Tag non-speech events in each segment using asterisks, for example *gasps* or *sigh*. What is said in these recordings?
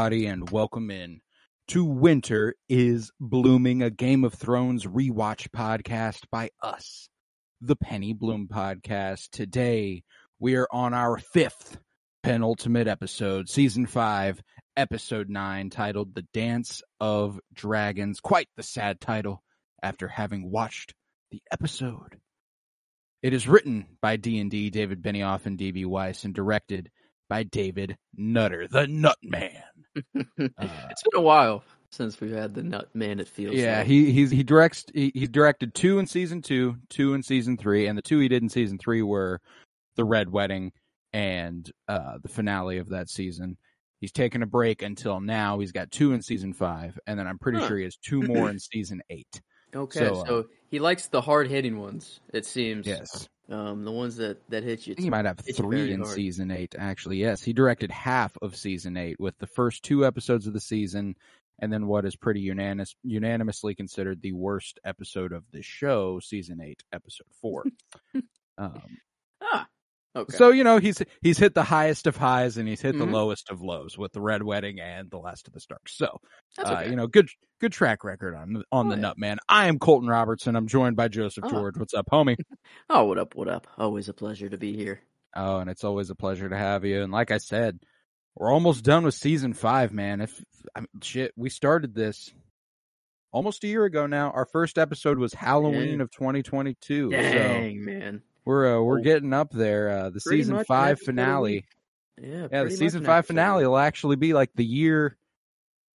Everybody, and welcome in to Winter is Blooming, a Game of Thrones rewatch podcast by us, the Penny Bloom Podcast. Today, we are on our fifth penultimate episode, season five, episode nine, titled The Dance of Dragons. Quite the sad title after having watched the episode. It is written by D&D David Benioff and DB Weiss and directed by David Nutter, the Nut Man. Uh, *laughs* it's been a while since we've had the nut man. It feels. yeah, like. he he's he directs he, he's directed two in season two, two in season three, and the two he did in season three were the Red Wedding and uh the finale of that season. He's taken a break until now. He's got two in season five, and then I'm pretty Huh. sure he has two more *laughs* in season eight. okay. so, So, uh, he likes the hard hitting ones. It seems. Yes. Um, the ones that that hit you. He might have three in hard. season eight, actually. Yes, he directed half of season eight with the first two episodes of the season, and then what is pretty unanimous, unanimously considered the worst episode of the show, season eight, episode four. *laughs* um, Ah. Okay. So you know he's he's hit the highest of highs and he's hit Mhm. the lowest of lows with the Red Wedding and the Last of the Starks. So That's uh, you know, good good track record on on Oh, the yeah. Nut Man. I am Colton Robertson. I'm joined by Joseph Oh. George. What's up, homie? *laughs* oh, what up? What up? Always a pleasure to be here. Oh, and it's always a pleasure to have you. And like I said, we're almost done with season five, man. If I mean, shit, we started this almost a year ago now. Our first episode was Halloween of 2022. So Dang, man. We're uh, we're getting up there. Uh, the Pretty season five finale. week. Yeah. Yeah, the season five finale will actually be like the year,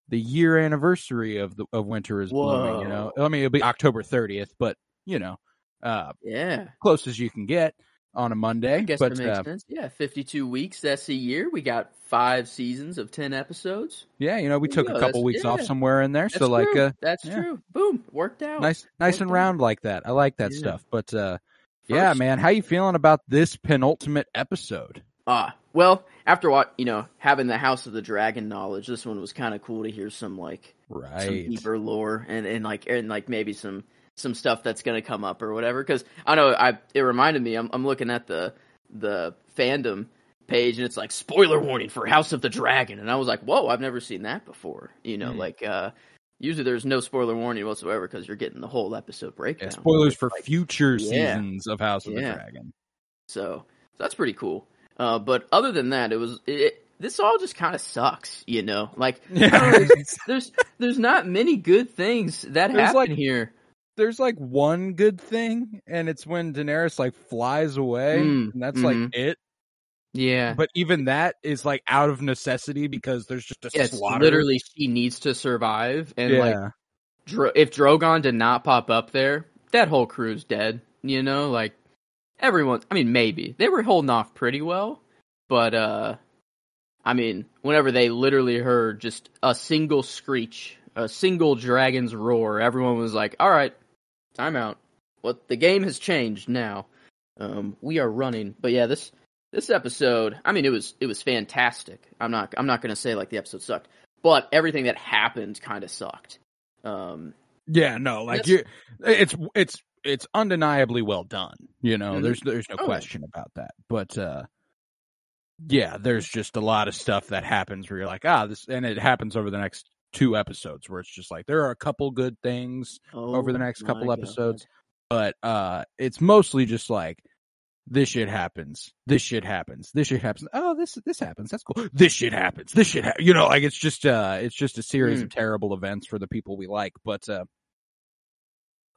the year anniversary of the of Winter is Blooming. You know, I mean it'll be October 30th, but you know, uh, Yeah. close as you can get on a Monday. I guess but that makes uh, sense. Yeah, 52 weeks. That's a year. We got five seasons of 10 episodes. yeah, you know, we There took a couple weeks off somewhere in there, That's so like uh, That's yeah. true. Boom. Worked out. nice, nice and Worked out. round like that. I like that Yeah. stuff. But uh, yeah, man, how you feeling about this penultimate episode? Ah, well, after what you know, having the House of the Dragon knowledge, this one was kind of cool to hear some like right. some deeper lore and and like and like maybe some some stuff that's gonna come up or whatever. Because I know I it reminded me. I'm I'm looking at the the fandom page and it's like spoiler warning for House of the Dragon, and I was like, whoa, I've never seen that before. You know, Hmm. like uh usually there's no spoiler warning whatsoever because you're getting the whole episode Yeah, breakdown. spoilers for Like, future Yeah. seasons of House of the Dragon. So, so that's pretty cool. Uh, but other than that, it was it, this all just kind of sucks, you know. Like *laughs* I don't know, there's, there's there's not many good things that There's, happen like, here. there's like one good thing, and it's when Daenerys like flies away, Mm, and that's mhm. like it. Yeah, But even that is like out of necessity because there's just a yes, slaughter. literally, she needs to survive, and yeah, like Dro- if Drogon did not pop up there, that whole crew's dead. You know, like everyone. I mean, maybe they were holding off pretty well, but uh, I mean, whenever they literally heard just a single screech, a single dragon's roar, everyone was like, "All right, time out. What the game has changed now. Um, we are running." But yeah, this this episode, I mean, it was it was fantastic. I'm not I'm not gonna say like the episode sucked, but everything that happened kind of sucked. Um, yeah, no, like you, it's it's it's undeniably well done. You know, Mhm. there's there's no Oh, question about that. But uh yeah, there's just a lot of stuff that happens where you're like, ah, this, and it happens over the next two episodes where it's just like there are a couple good things over the oh next couple God. episodes, but uh it's mostly just like this shit happens. This shit happens. This shit happens. Oh, this this happens. That's cool. This shit happens. This shit, ha-. you know, like it's just uh, it's just a series Hmm. of terrible events for the people we like. But uh,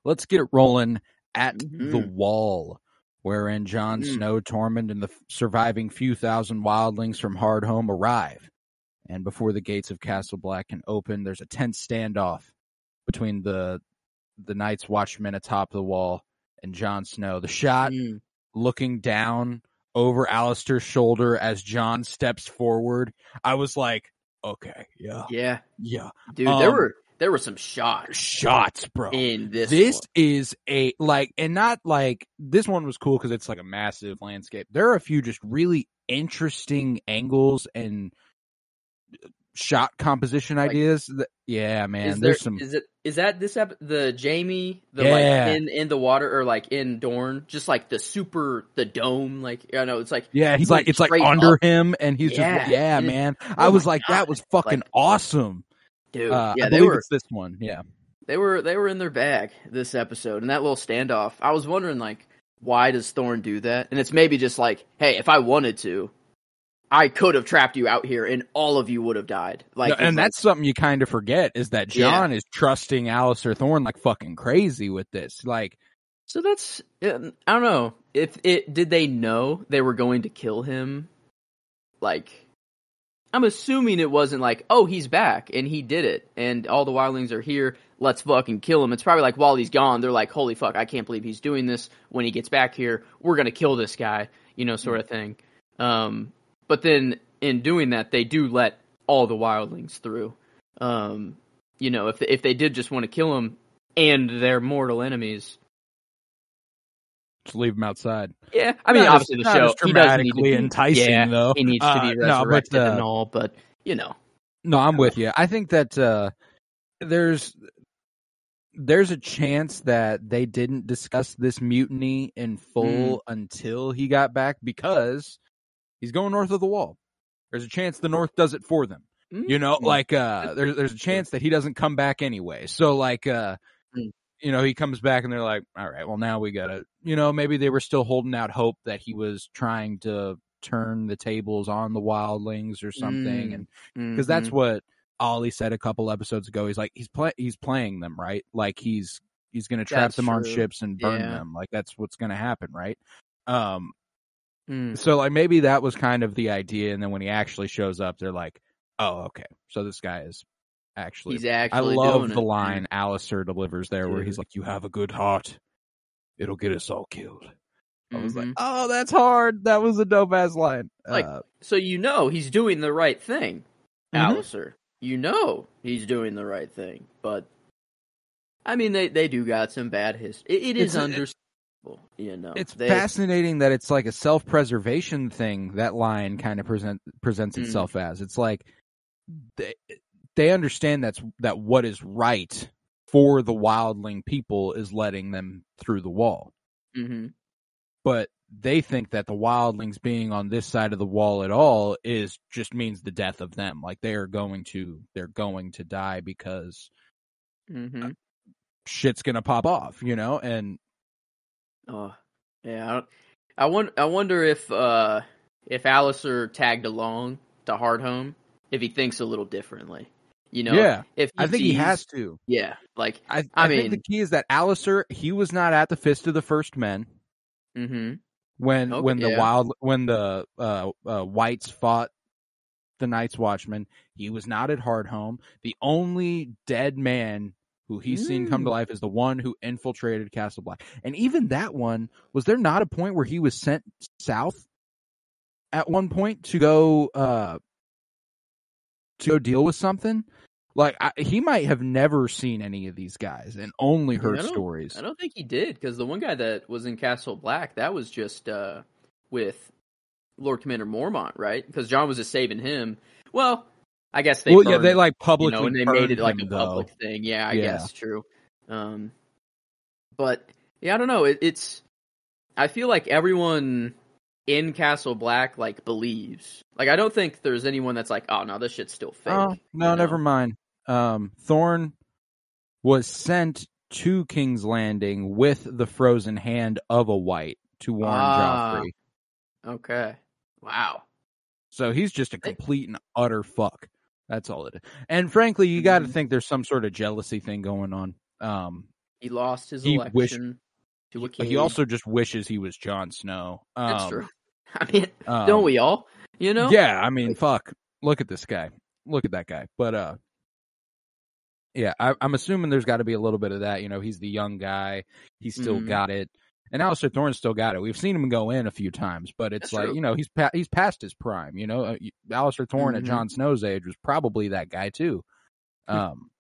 let's get it rolling at the Mhm. wall, wherein Jon Mm. Snow, Tormund, and the surviving few thousand wildlings from Hardhome arrive. And before the gates of Castle Black can open, there's a tense standoff between the the Night's Watchmen atop the wall and Jon Snow. The shot Mm. Looking down over Alistair's shoulder as Jon steps forward. I was like, okay, yeah, Yeah, yeah. dude, there Um, were there were some shots Shots, bro. in this. this one. is a like and not like this one was cool because it's like a massive landscape there are a few just really interesting angles and shot composition Like- ideas that, yeah man there there's some is it is that this ep- the Jaime the Yeah. like in in the water or like in Dorne just like the super the dome like I know it's like yeah he's he's like it's like under up. him and he's Yeah. just yeah man oh i was like that was fucking Like- awesome dude uh, yeah I they were it's this one yeah they were they were in their bag this episode and that little standoff I was wondering like why does Thorne do that and it's maybe just like hey if I wanted to I could have trapped you out here and all of you would have died like No, it's and like- that's something you kind of forget is that Yeah. jon is trusting Alistair Thorne like fucking crazy with this like So that's um, I don't know if it did they know they were going to kill him. Like, I'm assuming it wasn't like, oh, he's back and he did it, and all the wildlings are here. Let's fucking kill him. It's probably like while he's gone, they're like, holy fuck, I can't believe he's doing this. When he gets back here, we're gonna kill this guy, you know, sort of thing. Um, but then in doing that, they do let all the wildlings through. Um, you know, if if they did just want to kill him and their mortal enemies, just leave him outside Yeah, I mean, Not as- obviously the show as he doesn't need to dramatically be, enticing, yeah, though. He needs to Uh, be no, but, resurrected uh, and all, but you know, No, I'm with you. I think that uh, there's there's a chance that they didn't discuss this mutiny in full until he got back because he's going north of the wall. There's a chance the north does it for them. You know, Mm. like uh there's there's a chance that he doesn't come back anyway. So like uh Mm. you know, he comes back and they're like, "All right, well now we got to, you know, maybe they were still holding out hope that he was trying to turn the tables on the wildlings or something Mm. and because because that's what Ollie said a couple episodes ago. He's like he's play he's playing them right, like he's he's gonna trap That's them on ships and burn Yeah. them. Like that's what's gonna happen, right? Um, Mm. so like maybe that was kind of the idea, and then when he actually shows up, they're like, oh okay, so this guy is actually. he's actually. I love the it. line Alistair delivers there, where he's like, "You have a good heart, it'll get us all killed." I was like, Mhm. "Oh, that's hard. That was a dope ass line." Like, Uh, so you know he's doing the right thing, Mhm. Alistair. You know he's doing the right thing, but I mean they they do got some bad history. It, it is It's understandable, you know. it's They- fascinating that it's like a self-preservation thing that line kind of present presents Mm. itself as it's like they, they understand that's that what is right for the wildling people is letting them through the wall Mhm. but they think that the wildlings being on this side of the wall at all is just means the death of them like they are going to they're going to die because Mhm. shit's gonna pop off you know and Oh, yeah. I, don't, I wonder. I wonder if uh if Alistair tagged along to Hardhome, if he thinks a little differently. You know, yeah if i think he has to Yeah, like, I, I I, think the key is that Alistair, he was not at the Fist of the First Men hmm when Okay, when the yeah. wild when the uh, uh, whites fought the Night's Watchman. He was not at Hardhome. The only dead man who he's seen come to Mm. life is the one who infiltrated Castle Black. And even that one was there not a point where he was sent south at one point to go uh to go deal with something? Like I, he might have never seen any of these guys and only heard I stories. I don't think he did because the one guy that was in Castle Black that was just uh with Lord Commander Mormont, right? Because Jon was just saving him. Well, I guess they well, yeah, they like you publicly know, and they made it like him, a though. public thing. Yeah, I Yeah. guess true. Um, but yeah, I don't know. It, it's I feel like everyone in Castle Black like believes. Like I don't think there's anyone that's like, oh no, this shit's still fake. Oh, no, you never mind. Um, Thorne was sent to King's Landing with the frozen hand of a white to warn Ah. Joffrey. Okay. Wow. So he's just a complete and utter fuck. That's all it is. And frankly, you got to Mhm. think there's some sort of jealousy thing going on. Um, He lost his He election wished- to a he also just wishes he was Jon Snow. Um, That's true. *laughs* I mean, um, don't we all? You know? Yeah, I mean, fuck. Look at this guy. Look at that guy. But uh Yeah, I, I'm assuming there's got to be a little bit of that. You know, he's the young guy. He still Mhm. got it. And Alistair Thorne's still got it. We've seen him go in a few times, but it's That's like true. you know he's pa- he's past his prime. You know, uh, Alistair Thorne at Mhm. Jon Snow's age was probably that guy too. Um,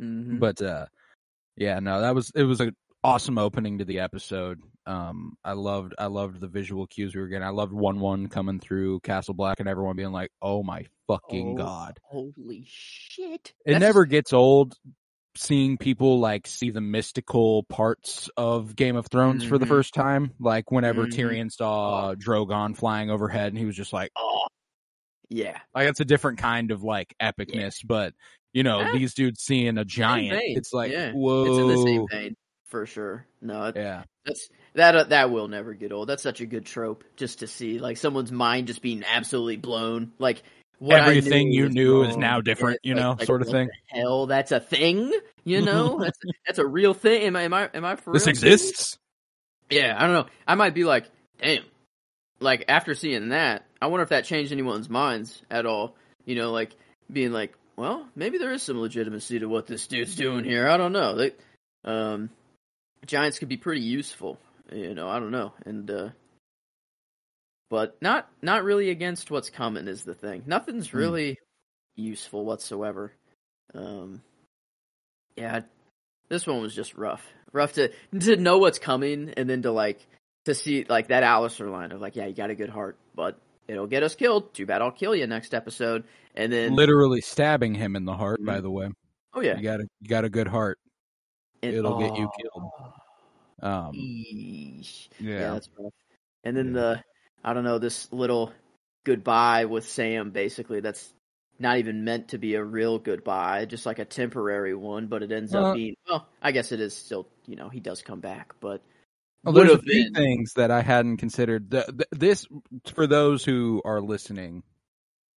Mhm. but uh, yeah, no, that was it was an awesome opening to the episode. Um, I loved I loved the visual cues we were getting. I loved one one coming through Castle Black and everyone being like, "Oh my fucking Oh, god!" Holy shit! It That's- never gets old seeing people like see the mystical parts of Game of Thrones for the Mhm. first time. Like whenever Mhm. Tyrion saw Drogon flying overhead and he was just like, Oh, yeah. like it's a different kind of like epicness, but you know, Eh, these dudes seeing a giant, it's like, yeah. whoa. It's in the same vein for sure. No, it, Yeah. that's that uh, that will never get old. That's such a good trope just to see like someone's mind just being absolutely blown. Like what Everything you was knew is now different, you like- know, like, sort of thing. hell, that's a thing. You know, *laughs* that's that's a real thing. Am I am I am I for This real? exists. Yeah, I don't know. I might be like, damn. Like after seeing that, I wonder if that changed anyone's minds at all. You know, like being like, well, maybe there is some legitimacy to what this dude's doing here. I don't know. They, um, giants could be pretty useful. You know, I don't know, and uh, but not not really against what's coming is the thing. Nothing's Hmm. really useful whatsoever. Um, yeah, this one was just rough. Rough to to know what's coming and then to like to see like that Alistair line of like, yeah, you got a good heart, but it'll get us killed. Too bad I'll kill you next episode. And then Literally stabbing him in the heart, by Mhm. the way. oh yeah, You got a you got a good heart. and- it'll get you oh, killed. Um. Yeah, yeah. that's rough. And then Yeah. the I don't know this little goodbye with Sam. Basically, that's not even meant to be a real goodbye, just like a temporary one. But it ends up being well. I guess it is still. You know, he does come back, but Well, there's a few been. things that I hadn't considered. The, the, this, for those who are listening,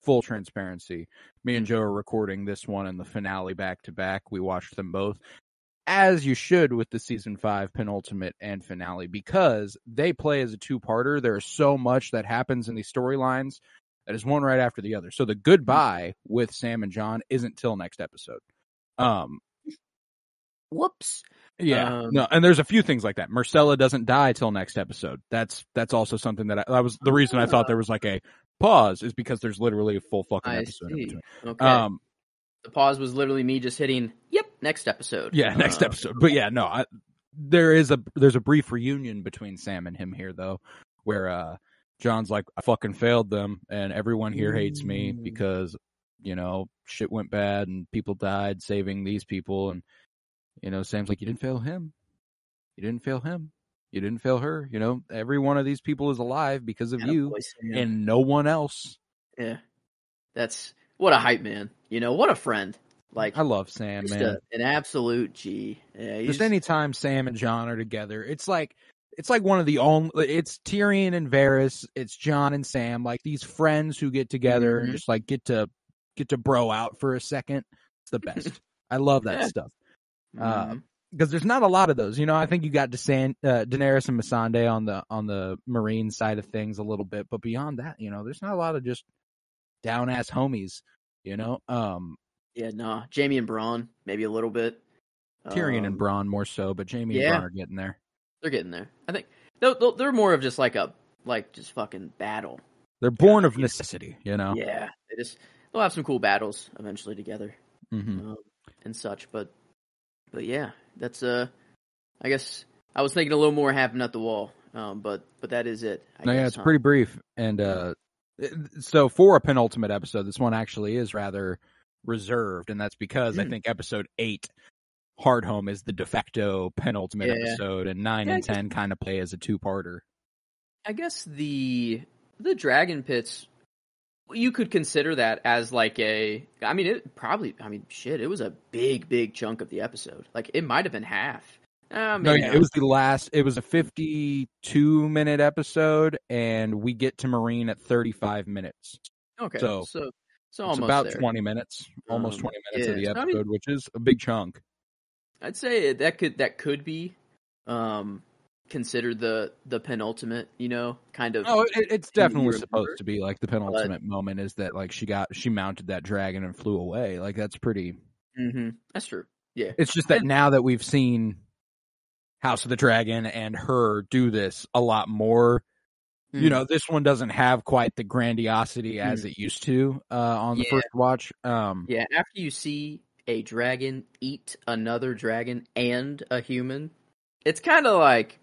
full transparency. Me and mm-hmm. Joe are recording this one and the finale back to back. We watched them both, as you should with the season five penultimate and finale, because they play as a two-parter. There is so much that happens in these storylines that is one right after the other. So the goodbye with Sam and Jon isn't till next episode. Um, Whoops. yeah, Um, no, and there's a few things like that. Myrcella doesn't die till next episode. That's that's also something that I, that was the reason I thought there was like a pause is because there's literally a full fucking I episode in between. Okay. Um, the pause was literally me just hitting. Yep. Next episode. yeah, next Uh, episode. But yeah, no, I, there is a there's a brief reunion between Sam and him here though, where uh Jon's like, I fucking failed them, and everyone here hates me Mm. because you know shit went bad and people died saving these people, and you know Sam's like, you didn't fail him, you didn't fail him, you didn't fail her. You know, every one of these people is alive because of atta you boy, Sam. and no one else. yeah, that's what a hype man. You know, what a friend. Like I love Sam, just man. a, an absolute G. Yeah, he's, just anytime Sam and Jon are together, it's like it's like one of the only. It's Tyrion and Varys. It's Jon and Sam, like these friends who get together and Mhm. just like get to get to bro out for a second. It's the best. *laughs* I love that Yeah. stuff uh, Mhm. because there's not a lot of those. You know, I think you got Desan- uh, Daenerys and Missandei on the on the Meereen side of things a little bit, but beyond that, you know, there's not a lot of just down ass homies. You know, um, yeah, nah. Jaime and Bronn, maybe a little bit. Tyrion and Um, Bronn more so, but Jaime yeah. and Bronn are getting there. They're getting there. I think they're, they're- more of just like a like just fucking battle. They're born Yeah. of necessity. You know. Yeah, they just they'll have some cool battles eventually together. hmm um, and such. But but yeah, that's uh, I guess I was thinking a little more happened at the wall. Um, but but that is it. I no, yeah, it's huh? pretty brief. And uh so for a penultimate episode, this one actually is rather reserved, and that's because I Hmm. think episode eight, Hardhome, is the de facto penultimate Yeah. episode, and nine Yeah, and guess- ten kind of play as a two parter. I guess the the dragon pits. You could consider that as like a. I mean, it probably. I mean, shit. It was a big, big chunk of the episode. Like it might have been half. Uh, No, yeah, it was the last. It was a fifty-two minute episode, and we get to Meereen at thirty-five minutes. okay. so- So so, it's almost about there. twenty minutes, almost Um, twenty minutes of the yeah, I mean- episode, which is a big chunk. I'd say that could that could be um considered the the penultimate. You know, kind of. Oh, it, it's definitely supposed to be like the penultimate moment is that like she got she mounted that dragon and flew away. Like that's pretty Mm-hmm. That's true. Yeah. It's just that now that we've seen House of the Dragon and her do this a lot more, you Mm. know, this one doesn't have quite the grandiosity as it used to uh, on the Yeah. first watch. Um, Yeah, after you see a dragon eat another dragon and a human, it's kind of like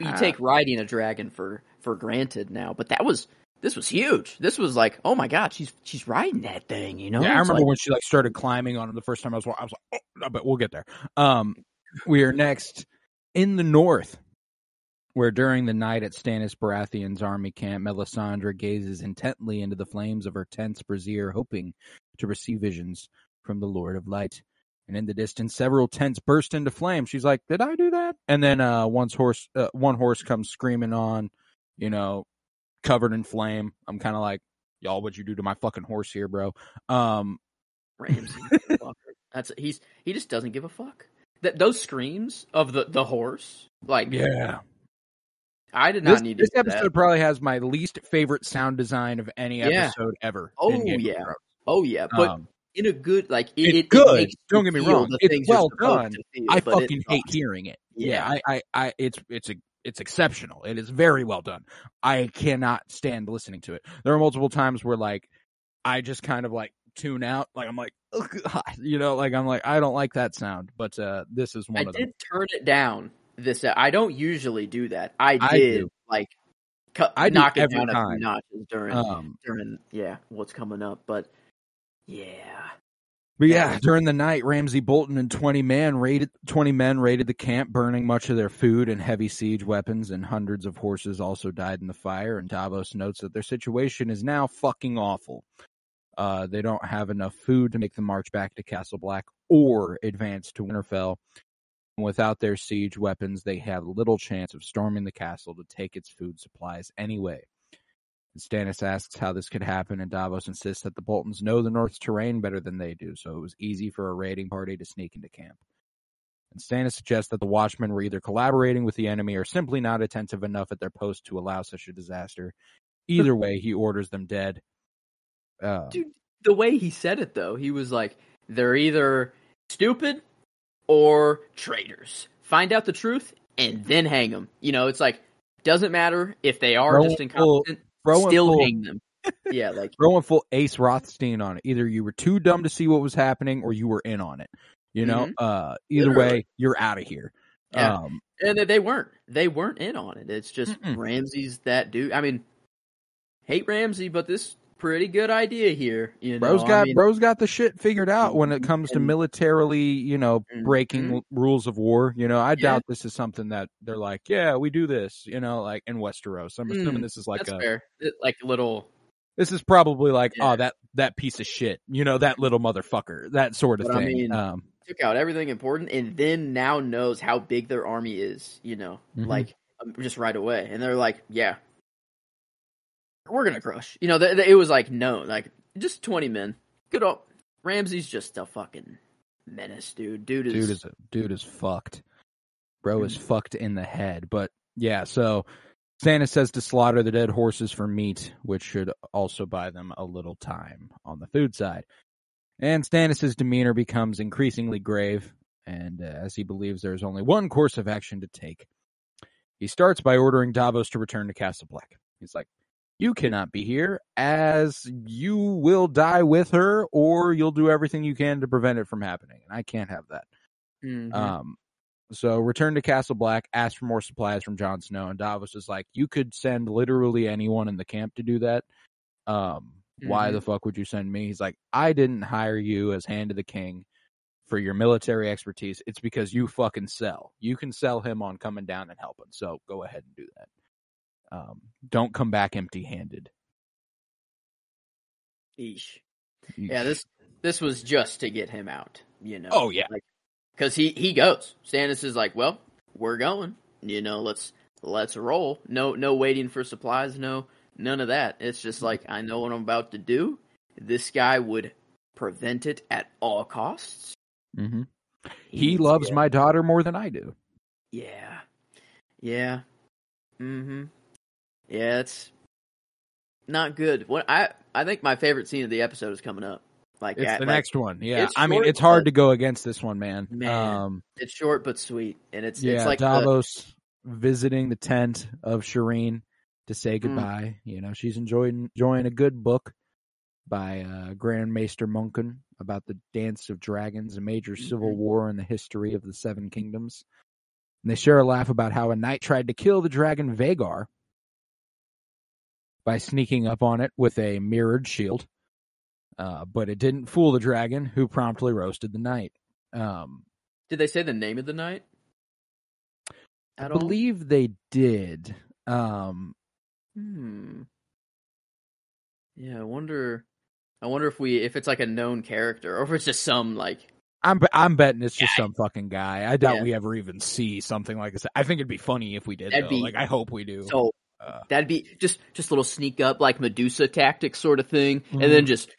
you Ah. take riding a dragon for for granted now. But that was this was huge. This was like, oh my god, she's she's riding that thing. You know? Yeah, I remember like- when she like started climbing on him the first time I was. I was like, oh, but we'll get there. Um, we are next in the north, where during the night at Stannis Baratheon's army camp, Melisandre gazes intently into the flames of her tent's brazier, hoping to receive visions from the Lord of Light. And in the distance, several tents burst into flame. She's like, "Did I do that?" And then uh, one's horse, uh, one horse comes screaming on, you know, covered in flame. I'm kind of like, "Y'all, what'd you do to my fucking horse here, bro?" Um, Ramsay. That's he's he just doesn't give a fuck. That those screams of the the horse, like yeah. I did not This, need to this episode that. probably has my least favorite sound design of any Yeah. episode ever. Oh, yeah. Oh yeah, but Um, in a good like it, It's it, it good. makes Don't get me wrong. It's well done. feel, I fucking hate sucks. hearing it. Yeah, Yeah. I, I, I, it's, it's a, it's exceptional. It is very well done. I cannot stand listening to it. There are multiple times where like, I just kind of like tune out. Like I'm like, "Oh, *laughs* God," you know, like I'm like, I don't like that sound. But uh this is one I of them. did turn it down. This I don't usually do that. I I did do. like cut, I knock it down a time. few notches during Um, during yeah what's coming up, but yeah. But yeah, Yeah. during the night, Ramsay Bolton and twenty men raided twenty men raided the camp, burning much of their food and heavy siege weapons, and hundreds of horses also died in the fire. And Davos notes that their situation is now fucking awful. Uh, they don't have enough food to make the march back to Castle Black or advance to Winterfell. Without their siege weapons, they have little chance of storming the castle to take its food supplies anyway. And Stannis asks how this could happen, and Davos insists that the Boltons know the North's terrain better than they do, so it was easy for a raiding party to sneak into camp. And Stannis suggests that the Watchmen were either collaborating with the enemy or simply not attentive enough at their post to allow such a disaster. Either way, he orders them dead. Uh, Dude, the way he said it though, he was like, they're either stupid or traitors. Find out the truth and then hang them. You know, it's like doesn't matter if they are just full- incompetent. throwing Still full- hang them. Yeah, *laughs* like throwing full Ace Rothstein on it. Either you were too dumb to see what was happening, or you were in on it. You know, uh, either Literally. way, you're out of here. Yeah. Um, and they- they weren't. They weren't in on it. It's just Mm-mm. Ramsay's that dude. I mean, hate Ramsey, but this pretty good idea here. You know, Bro's I got mean, Bro's got the shit figured out when it comes to militarily, you know, Mhm. breaking rules of war. You know, I Yeah. doubt this is something that they're like, yeah, we do this. You know, like in Westeros. I'm assuming Mm, this is like a. fair. Like little. This is probably like, Yeah. oh, that that piece of shit. You know, that little motherfucker. That sort of But I thing. mean, um, took out everything important and then now knows how big their army is, you know, Mhm. like um, just right away. And they're like, yeah, we're to crush. You know, th- th- it was like, no, like just 20 men. Good old Ramsay's just a fucking menace, dude. Dude is, dude is dude is fucked. Bro is fucked in the head. But yeah, so Stannis says to slaughter the dead horses for meat, which should also buy them a little time on the food side. And Stannis' demeanor becomes increasingly grave, and uh, as he believes there is only one course of action to take. He starts by ordering Davos to return to Castle Black. He's like, You cannot be here, as you will die with her, or you'll do everything you can to prevent it from happening. And I can't have that. Mhm. Um, so return to Castle Black, ask for more supplies from Jon Snow, and Davos is like, you could send literally anyone in the camp to do that. Um, why Mhm. the fuck would you send me? He's like, I didn't hire you as hand of the king for your military expertise. It's because you fucking sell. You can sell him on coming down and helping. So go ahead and do that. Um, don't come back empty handed. Eesh. Yeah, this this was just to get him out, you know. Oh, yeah. like because he he goes. Stannis is like, well, we're going. You know, let's let's roll. No no waiting for supplies. No none of that. It's just like I know what I'm about to do. This guy would prevent it at all costs. hmm He He's- loves yeah, my daughter more than I do. Yeah, yeah. Mm-hmm. Yeah, it's not good. What I I think my favorite scene of the episode is coming up. Like It's at- the like, next one. Yeah. I mean, it's hard but- to go against this one, man. Man, um, it's short but sweet, and it's yeah, it's like the, Davos visiting the tent of Shireen to say Mm. goodbye. You know, she's enjoying enjoying a good book by uh, Grand Maester Munkun about the Dance of Dragons, a major civil Mhm. war in the history of the Seven Kingdoms. And they share a laugh about how a knight tried to kill the dragon Vhagar by sneaking up on it with a mirrored shield. Uh, but it didn't fool the dragon, who promptly roasted the knight. Um, Did they say the name of the knight? I all? believe they did. Um, Hmm. Yeah, I wonder. I wonder if we if it's like a known character or if it's just some like I'm I'm betting it's just some fucking guy. I doubt Yeah. we ever even see something like this. I think it'd be funny if we did. That'd though. be- Like I hope we do. so Uh, that'd be just just a little sneak up like Medusa tactic sort of thing, Mhm. and then just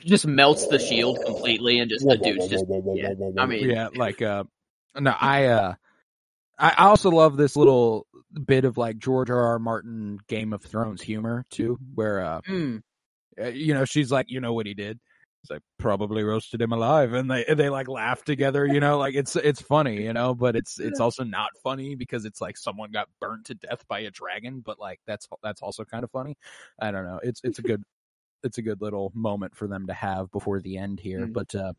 just melts the shield completely and just the dude's just yeah. I mean yeah, like uh, no, I uh, I I also love this little bit of like George R. R. Martin Game of Thrones humor too, where uh, uh, you know, she's like, you know what he did. Like, probably roasted him alive, and they they like laugh together. You know, like it's it's funny, you know, but it's it's also not funny because it's like someone got burnt to death by a dragon. But like that's that's also kind of funny. I don't know. It's it's a good it's a good little moment for them to have before the end here. Mm. But uh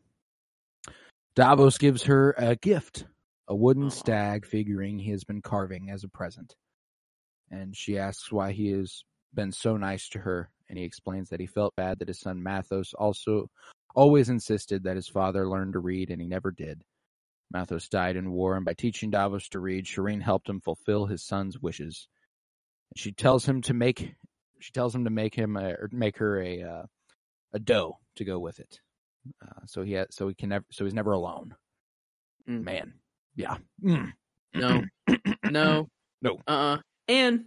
Davos gives her a gift, a wooden Aw. stag figurine he has been carving as a present, and she asks why he has been so nice to her and he explains that he felt bad that his son Mathos also always insisted that his father learn to read and he never did. Mathos died in war and by teaching Davos to read, Shireen helped him fulfill his son's wishes. She tells him to make she tells him to make him a, or make her a uh, a doe to go with it. Uh, so he ha- so he can never so he's never alone. Mm. Man. Yeah. Mm. no, no, *clears throat* No. uh, uh and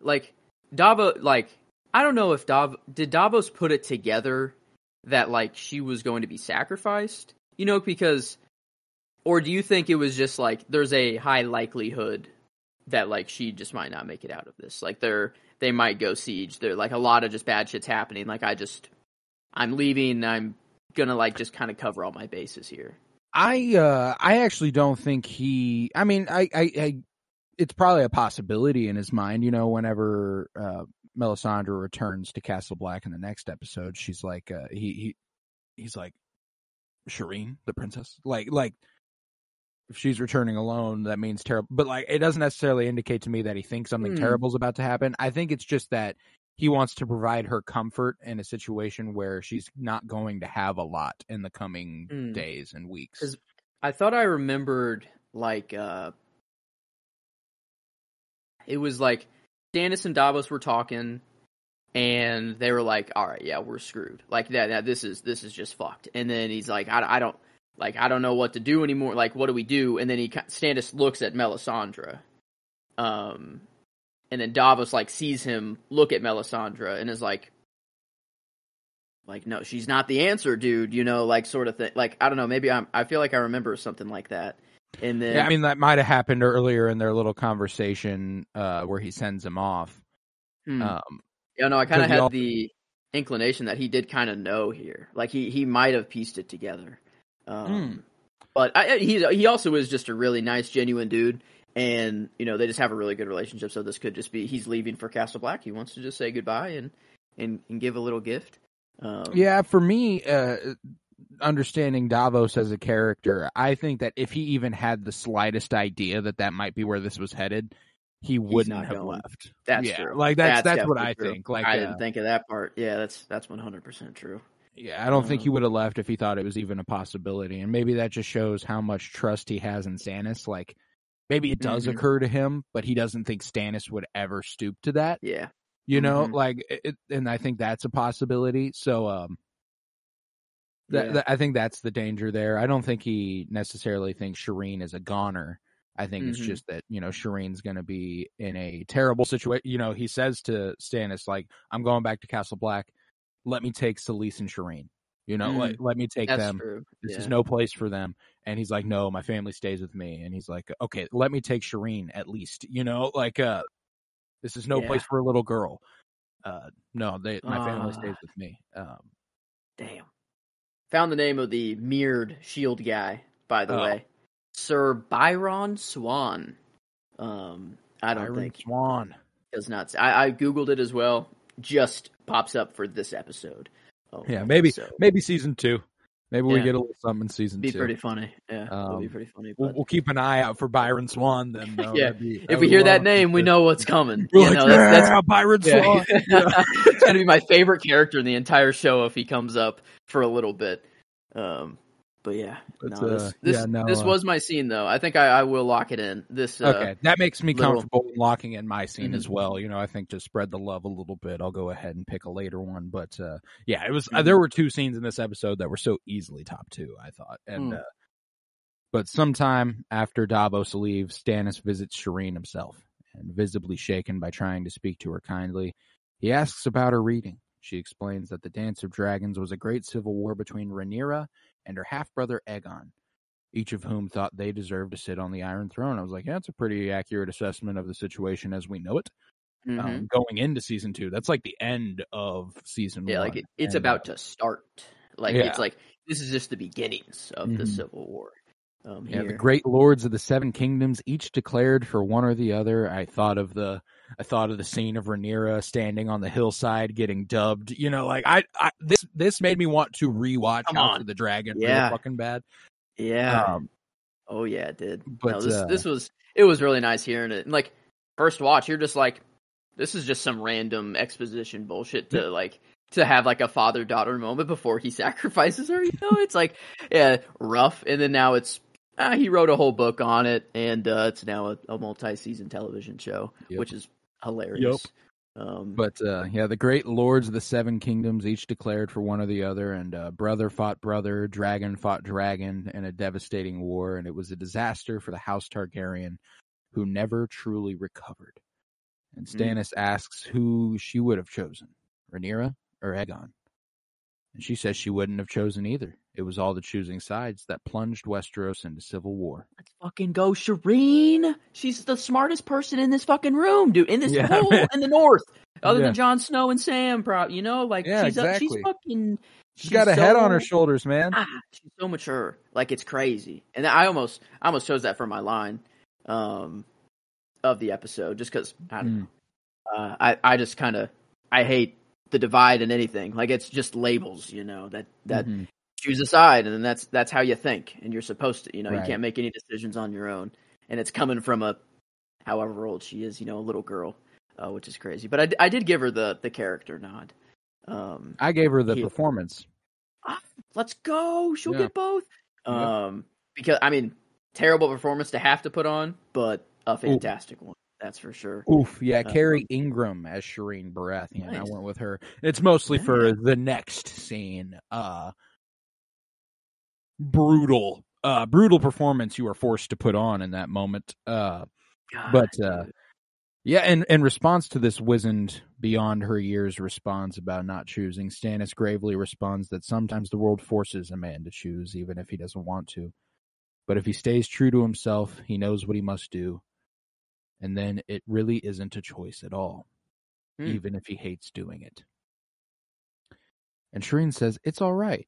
like Davo, like I don't know if Dav did Davos put it together that like she was going to be sacrificed, you know, because or do you think it was just like there's a high likelihood that like she just might not make it out of this, like they're they might go siege, they're like a lot of just bad shit's happening, like I just I'm leaving, I'm gonna like just kind of cover all my bases here. I uh I actually don't think he I mean I I, I it's probably a possibility in his mind, you know, whenever uh Melisandre returns to Castle Black in the next episode, she's like uh he he he's like Shireen, the princess. Like like if she's returning alone, that means terrible but like it doesn't necessarily indicate to me that he thinks something Hmm. terrible is about to happen. I think it's just that he wants to provide her comfort in a situation where she's not going to have a lot in the coming Hmm. days and weeks. I thought I remembered like uh it was like Stannis and Davos were talking and they were like, "All right, yeah, we're screwed. Like that, that this is this is just fucked." And then he's like, "I, I don't like I don't know what to do anymore. Like what do we do?" And then he Stannis looks at Melisandre. Um and then Davos like sees him look at Melisandre and is like like no, she's not the answer, dude, you know, like sort of thing. Like I don't know, maybe I'm I feel like I remember something like that. And then Yeah, I mean that might have happened earlier in their little conversation uh, where he sends him off. hmm. Um, Yeah, no, I kind of had al- the inclination that he did kind of know here. Like he he might have pieced it together. Um, Hmm. But I, I- he he also is just a really nice, genuine dude, and you know they just have a really good relationship. So this could just be he's leaving for Castle Black. He wants to just say goodbye and and, and give a little gift. Um, yeah, for me, uh, understanding Davos as a character, I think that if he even had the slightest idea that that might be where this was headed, he wouldn't have going. left. that's yeah, true. like that's that's, what I true. think. Like, I uh, didn't think of that part. Yeah, that's that's one hundred percent true. yeah, I don't think he Um, would have left if he thought it was even a possibility, and maybe that just shows how much trust he has in Stannis. Like, maybe it does Mhm. occur to him, but he doesn't think Stannis would ever stoop to that. Yeah, you know Mhm. like it, and i think that's a possibility so um that, Yeah. that- i think that's the danger there i don't think he necessarily thinks shireen is a goner i think it's Mhm. just that you know shireen's going to be in a terrible situation you know he says to stannis like i'm going back to castle black let me take Selyse and shireen you know Mm. let, let me take that's them true. this is no place for them and he's like no my family stays with me and he's like okay let me take shireen at least you know like uh this is no Yeah. place for a little girl Uh, no, they my family Ah. stays with me. Um, Damn. Found the name of the mirrored shield guy, by the Oh. way. Sir Byron Swann. Um, I don't Byron think Swann. does not. I, I googled it as well. Just pops up for this episode. Oh, Yeah, maybe so maybe season two. Maybe we get a little something in season be two. pretty funny. Yeah, it'll be Um, pretty funny. We'll, we'll keep an eye out for Byron Swann then. *laughs* Though. Yeah, be- if we hear that name, we know what's coming. We're You like, know, that's, that's yeah, Byron Yeah. Swann. *laughs* it's gonna be my favorite character in the entire show if he comes up for a little bit. Um, but yeah, But, no, this uh, this, yeah, no, this uh, was my scene though. I think I, I will lock it in. This uh, okay, that makes me little- comfortable in locking in my scene as Mhm. well. You know, I think to spread the love a little bit, I'll go ahead and pick a later one. But uh, yeah, it was. Uh, Mhm. there were two scenes in this episode that were so easily top two. I thought, and Mm. uh, but sometime after Davos leaves, Stannis visits Shireen himself, and visibly shaken by trying to speak to her kindly, he asks about her reading. She explains that the Dance of Dragons was a great civil war between Rhaenyra and her half brother Aegon, each of whom thought they deserved to sit on the Iron Throne. I was like, yeah, that's a pretty accurate assessment of the situation as we know it. mhm. Um, going into season two, that's like the end of season yeah, one. like it, it's And, about uh, to start. Like Yeah. it's like this is just the beginnings of the Mhm. Civil War. Um, Yeah, the great lords of the seven kingdoms each declared for one or the other. I thought of the I thought of the scene of Rhaenyra standing on the hillside getting dubbed. You know, like I, I this this made me want to rewatch Come House on. of the Dragon. real Yeah. fucking bad. yeah. Um, oh yeah, it did. but, no, this uh, this was it was really nice hearing it. And like first watch, you're just like, this is just some random exposition bullshit to like to have like a father daughter moment before he *laughs* sacrifices her. You know, it's like yeah, rough. And then now it's ah, he wrote a whole book on it, and uh, it's now a, a multi season television show, Yep. which is hilarious. Um, But uh, yeah, the great lords of the seven kingdoms each declared for one or the other, and uh, brother fought brother, dragon fought dragon in a devastating war, and it was a disaster for the House Targaryen, who never truly recovered. And Mm. Stannis asks who she would have chosen, Rhaenyra or Aegon, and she says she wouldn't have chosen either. It was all the choosing sides that plunged Westeros into civil war. Let's fucking go, Shireen. She's the smartest person in this fucking room, dude. In this Yeah, whole man. in the north, other Yeah. than Jon Snow and Sam, pro- you know, like Yeah, she's a, she's exactly. fucking. She's got a head on her shoulders, man. Ah, she's so mature, like it's crazy. And I almost, I almost chose that for my line, um, of the episode, just because I don't Mm. know. Uh, I I just kind of I hate the divide in anything. Like it's just labels, you know, that that Mhm. choose a side and then that's that's how you think and you're supposed to you know Right. you can't make any decisions on your own and it's coming from a however old she is you know a little girl uh, which is crazy but I, I did give her the the character nod um I gave her the He- performance. let's go she'll Yeah. get both um because i mean terrible performance to have to put on but a fantastic one that's for sure Oof, yeah, Uh, Kerry Ingram as Shireen Baratheon. I went with her. It's mostly for the next scene. Uh brutal. Uh brutal performance you are forced to put on in that moment. Uh God, but, uh, yeah, and in response to this wizened beyond her years response about not choosing, Stannis gravely responds that sometimes the world forces a man to choose even if he doesn't want to. But if he stays true to himself, he knows what he must do. And then it really isn't a choice at all Hmm. even if he hates doing it. And Shireen says, It's all right.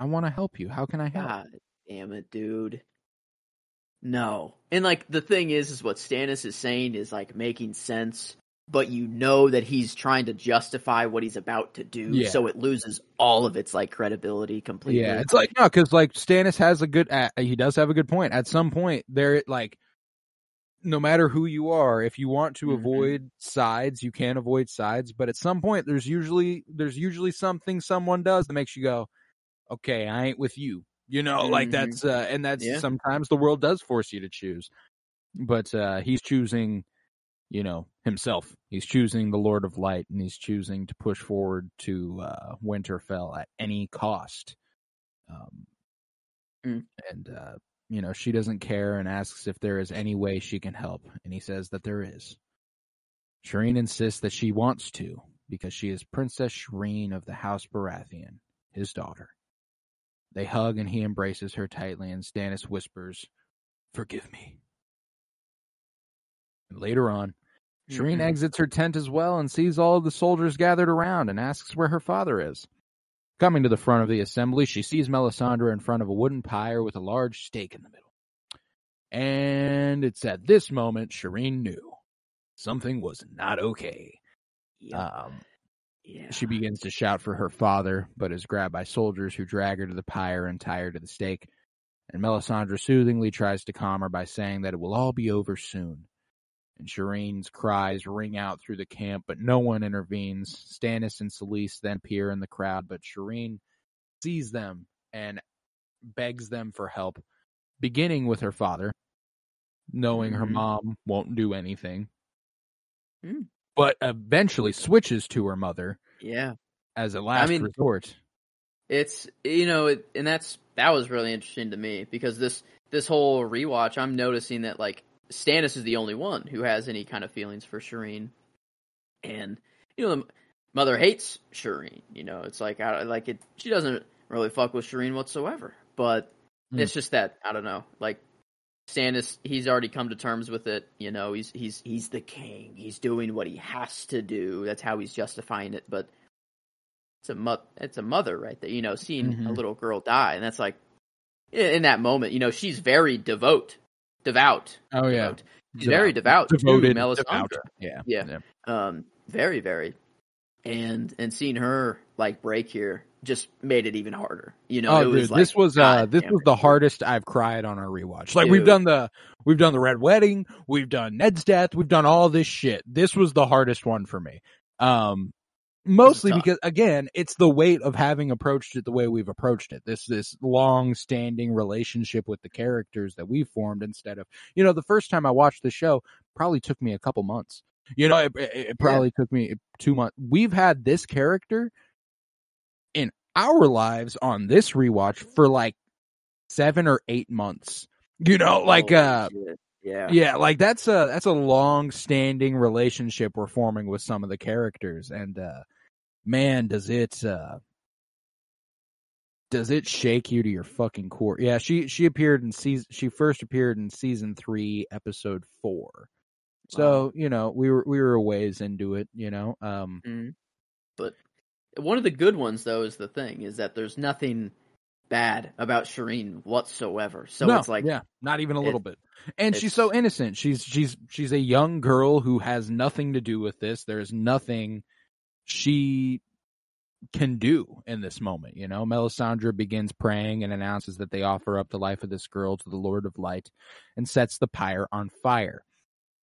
I want to help you. How can I help? God damn it, dude. No. And like the thing is is what Stannis is saying is like making sense, but you know that he's trying to justify what he's about to do, Yeah. so it loses all of its like credibility completely. Yeah, it's like, no, because like Stannis has a good, uh, he does have a good point. At some point, there, like, no matter who you are, if you want to Mhm. avoid sides, you can avoid sides. But at some point, there's usually there's usually something someone does that makes you go, okay, I ain't with you. You know, like Mhm. that's uh, and that's Yeah. sometimes the world does force you to choose. But uh he's choosing, you know, himself. He's choosing the Lord of Light, and he's choosing to push forward to uh Winterfell at any cost. Um, Mm. and uh, you know, she doesn't care and asks if there is any way she can help, and he says that there is. Shireen insists that she wants to because she is Princess Shireen of the House Baratheon, his daughter. They hug and he embraces her tightly, and Stannis whispers, "Forgive me." And later on, Shireen Mhm. exits her tent as well and sees all the soldiers gathered around and asks where her father is. Coming to the front of the assembly, she sees Melisandre in front of a wooden pyre with a large stake in the middle. And it's at this moment Shireen knew something was not okay. Yep. Um, yeah. she begins to shout for her father, but is grabbed by soldiers who drag her to the pyre and tie her to the stake. And Melisandre soothingly tries to calm her by saying that it will all be over soon. And Shireen's cries ring out through the camp, but no one intervenes. Stannis and Selyse then appear in the crowd, but Shireen sees them and begs them for help, beginning with her father, knowing her Mhm. mom won't do anything. Hmm. But eventually switches to her mother yeah. as a last I mean- resort. It's you know, it, and that's that was really interesting to me because this this whole rewatch, I'm noticing that like Stannis is the only one who has any kind of feelings for Shireen, and you know, the mother hates Shireen. You know, it's like I, like it. She doesn't really fuck with Shireen whatsoever, but Hmm. it's just that I don't know, like. Stannis, he's already come to terms with it. You know, he's he's he's the king. He's doing what he has to do. That's how he's justifying it. But it's a mo- it's a mother right there. You know, seeing a Mhm. little girl die, and that's like in that moment. You know, she's very devout, devout. Oh yeah, devout. She's very devout, devoted, devout. Yeah, Yeah. Um, very, very, and and seeing her like break here just made it even harder. You know, oh, it dude, was like, this was uh, this was the hardest I've cried on our rewatch. Like we've done the we've done the red wedding, we've done Ned's death, we've done all this shit. This was the hardest one for me. Um, mostly because again, it's the weight of having approached it the way we've approached it. This this long standing relationship with the characters that we've formed instead of you know the first time I watched the show probably took me a couple months. You know, it, it, probably took me two months. We've had this character in our lives on this rewatch for like seven or eight months. You know, like Holy uh shit. yeah, yeah, like that's a that's a long standing relationship we're forming with some of the characters and uh man does it uh does it shake you to your fucking core. Yeah, she she appeared in season she first appeared in season 3 episode 4. So, you know, we were we were a ways into it, you know. Um Mhm. But one of the good ones, though, is the thing is that there's nothing bad about Shireen whatsoever. So no, it's like, yeah, not even a it- little bit. And she's so innocent. She's she's she's a young girl who has nothing to do with this. There's nothing she can do in this moment. You know, Melisandre begins praying and announces that they offer up the life of this girl to the Lord of Light, and sets the pyre on fire.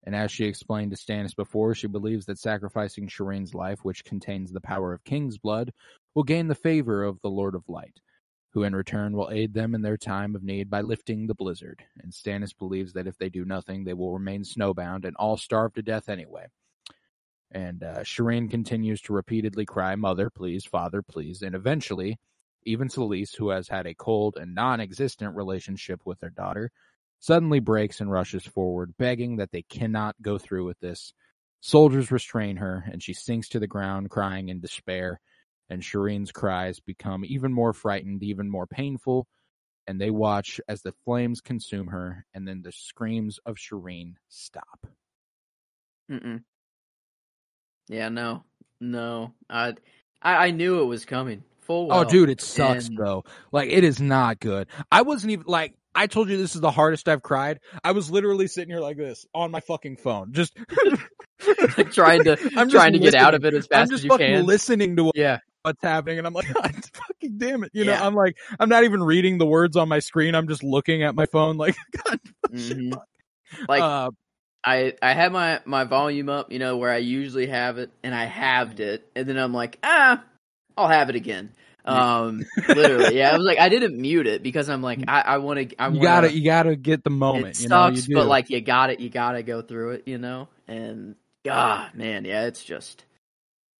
And as she explained to Stannis before, she believes that sacrificing Shireen's life, which contains the power of King's blood, will gain the favor of the Lord of Light who in return will aid them in their time of need by lifting the blizzard. And Stannis believes that if they do nothing, they will remain snowbound and all starve to death anyway. And uh, Shireen continues to repeatedly cry, Mother, please, Father, please. And eventually, even Selyse, who has had a cold and non existent relationship with their daughter, suddenly breaks and rushes forward, begging that they cannot go through with this. Soldiers restrain her, and she sinks to the ground, crying in despair and Shireen's cries become even more frightened, even more painful, and they watch as the flames consume her, and then the screams of Shireen stop. Mm-mm. Yeah, no, no. I, I, I knew it was coming. Full well. oh, dude, it sucks and- though. Like, it is not good. I wasn't even like. I told you this is the hardest I've cried. I was literally sitting here like this on my fucking phone, just like *laughs* trying to, *laughs* I'm trying to get out of it as fast I'm just as you fucking can. listening to Yeah, what's happening, and I'm like, *laughs* God, fucking damn it, you know. Yeah. I'm like, I'm not even reading the words on my screen. I'm just looking at my phone, like, God, Mhm. fuck. like uh, I, I had my my volume up, you know, where I usually have it, and I halved it, and then I'm like, ah, I'll have it again. Um, literally, yeah. I was like, I didn't mute it because I'm like, I, I want to, I you gotta, you gotta get the moment. It you know, you sucks, but like you got it, you gotta go through it, you know. And God, man, yeah, it's just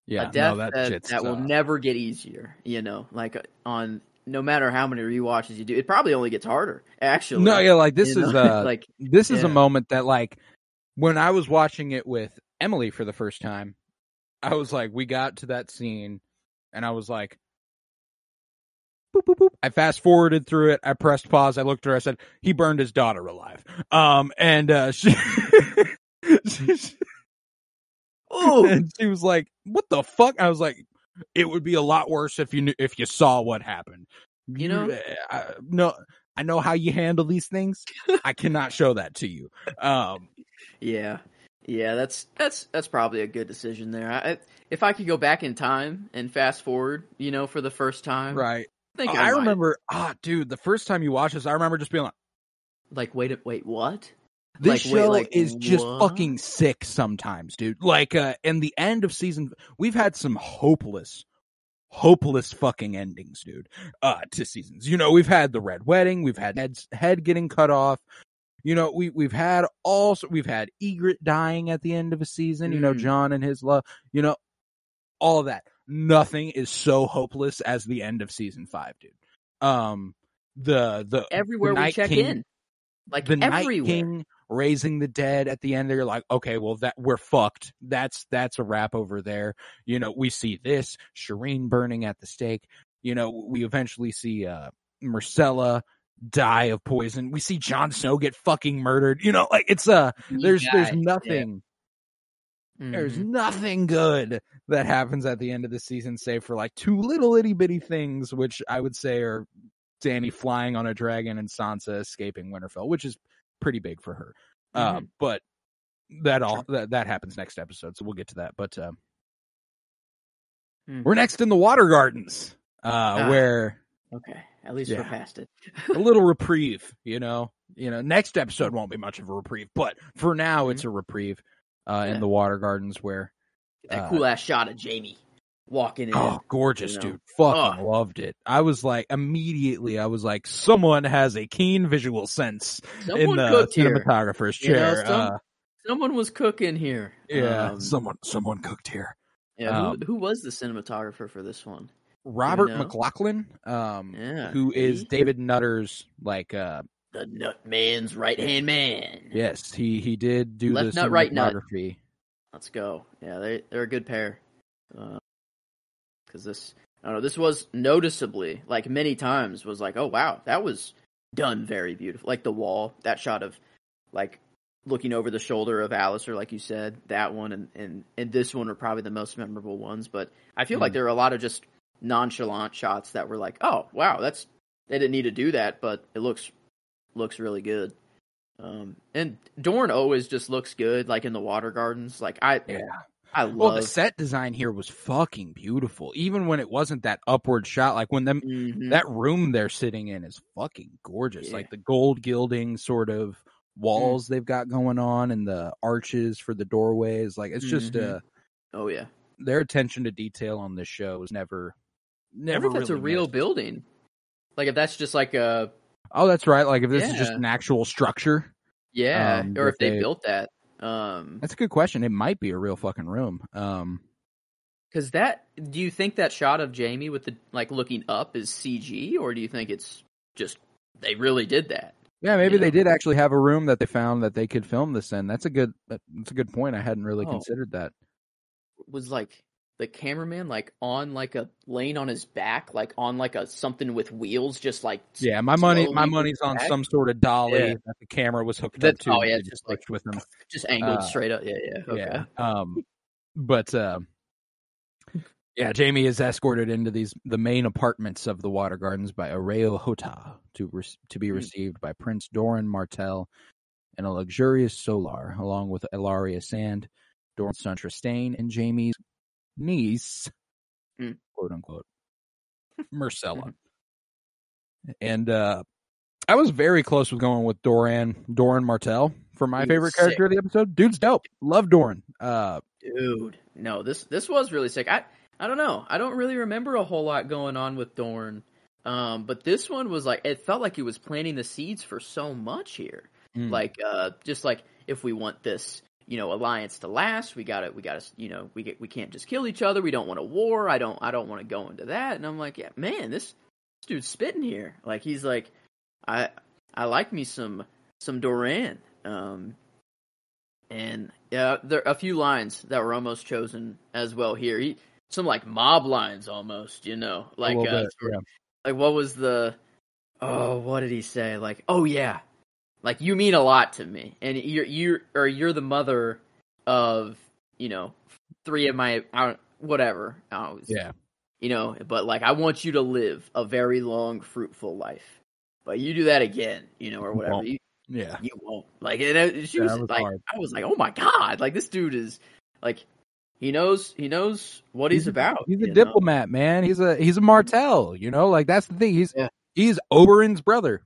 yeah, a death no, that, that, shit's that will tough. never get easier, you know. Like uh, on no matter how many rewatches you do, it probably only gets harder. Actually, No, yeah, like this is know? *laughs* uh, like this is a moment that like when I was watching it with Emily for the first time, I was like, we got to that scene, and I was like. Boop, boop, boop. I fast forwarded through it. I pressed pause. I looked at her. I said, "He burned his daughter alive." Um, and uh, *laughs* she, she, Oh, and she was like, "What the fuck?" I was like, "It would be a lot worse if you knew if you saw what happened." You know? I, no, I know how you handle these things. *laughs* I cannot show that to you. Um, yeah, yeah. That's that's that's probably a good decision there. I, if I could go back in time and fast forward, you know, for the first time, right. I think I might. remember, ah, dude, the first time you watched this, I remember just being like, Like, wait, wait, what? This Like, wait, show like, is just fucking sick sometimes, dude. Like, uh, in the end of season, we've had some hopeless, hopeless fucking endings, dude, uh, to seasons. You know, we've had the Red Wedding, we've had Ned's head getting cut off. You know, we, we've had also, we've had Ygritte dying at the end of a season, you know, Mm. Jon and his love, you know, all of that. Nothing is so hopeless as the end of season five, dude. Um, the, the, Everywhere the we check King- in, like the Night. King raising the dead at the end. They're like, okay, well that we're fucked. That's that's a wrap over there. You know, we see this Shireen burning at the stake. You know, we eventually see uh Myrcella die of poison. We see Jon Snow get fucking murdered. You know, like it's uh there's there's nothing there's Mhm. nothing good that happens at the end of the season, save for like two little itty bitty things, which I would say are Dany flying on a dragon and Sansa escaping Winterfell, which is pretty big for her. Uh, but that all that, that happens next episode, so we'll get to that. But uh, Hmm. we're next in the Water Gardens, uh, Ah. where Okay, at least Yeah. we're past it. a little reprieve, you know. You know, next episode won't be much of a reprieve, but for now it's a reprieve uh, Yeah. in the Water Gardens where that Uh, cool ass shot of Jaime walking in. Oh, gorgeous, you know. dude. Fucking Oh. loved it. I was like, immediately, I was like, someone has a keen visual sense Someone in the cooked here. cinematographer's You know, chair. some- uh, Someone was cooking here. yeah, Um, someone, someone cooked here. yeah. um, who, who was the cinematographer for this one? Robert know? McLachlan, um, Yeah, who is see? David Nutter's like, uh, The Nut Man's right hand man. yes, he he did do Left the nut, right nut. Let's go. Yeah, they they're a good pair. Because this, I don't know, this was noticeably like many times was like, oh wow, that was done very beautiful. Like the wall, that shot of like looking over the shoulder of Alliser, like you said, that one and and and this one are probably the most memorable ones. But I feel like Mm. there are a lot of just nonchalant shots that were like, oh wow, that's they didn't need to do that, but it looks looks really good. Um, and Dorne always just looks good, like in the water gardens. Like I, Yeah. I love. Well, the set design here was fucking beautiful, even when it wasn't that upward shot. Like when them Mhm. that room they're sitting in is fucking gorgeous. Yeah. Like the gold gilding sort of walls they've got going on and the arches for the doorways. Like it's just Mhm. uh oh yeah, their attention to detail on this show is never never if that's a really real missed. building. Like if that's just like a Oh, that's right. Like if this is just an actual structure. yeah, Um, or if they, they- built that. Um, That's a good question. It might be a real fucking room. Um because that. Do you think that shot of Jaime with the like looking up is CG, or do you think it's just they really did that? yeah, maybe You they did actually have a room that they found that they could film this in. That's a good that's a good point. I hadn't really Oh. considered that. Was like the cameraman like on like a laying on his back, like on like a something with wheels, just like Yeah, my money my money's on back? some sort of dolly Yeah. that the camera was hooked That's- up to. oh, yeah, and it's they just like- with them. *laughs* just angled Uh, straight up. Yeah, yeah, okay. Yeah. Um but uh yeah, Jaime is escorted into these the main apartments of the Water Gardens by Areo Hotah to re- to be Hmm. received by Prince Doran Martell and a luxurious Solar, along with Ellaria Sand, Doran son Trystane, and Jaime's niece, Hmm. quote unquote, *laughs* Myrcella. and uh I was very close with going with Doran Doran Martell for my favorite character sick. of the episode. Dude's dope. Love Doran. Uh Dude, no, this this was really sick. I I don't know. I don't really remember a whole lot going on with Dorne. Um, but this one was like it felt like he was planting the seeds for so much here. mm. Like uh just like if we want this, you know, alliance to last, we got to we got to, you know, we get we can't just kill each other. We don't want a war. I don't I don't want to go into that. And I'm like, yeah, man, this, this dude's spitting here. Like he's like I I like me some some Doran. Um and yeah, there are a few lines that were almost chosen as well here. He, some like mob lines almost, you know, like uh, bit, yeah. like what was the oh what did he say? Like oh yeah, like you mean a lot to me, and you're you or you're the mother of you know three of my uh, whatever. Uh, Yeah. you know, but like I want you to live a very long, fruitful life. But you do that again, you know, or whatever. You, Yeah. you won't. Like, and it, she Yeah, was, was like, hard. I was like, oh my god, like this dude is like, he knows, he knows what he's, a- about. He's a know? diplomat, man. He's a he's a Martell. You know, like that's the thing. He's Yeah. he's Oberyn's brother,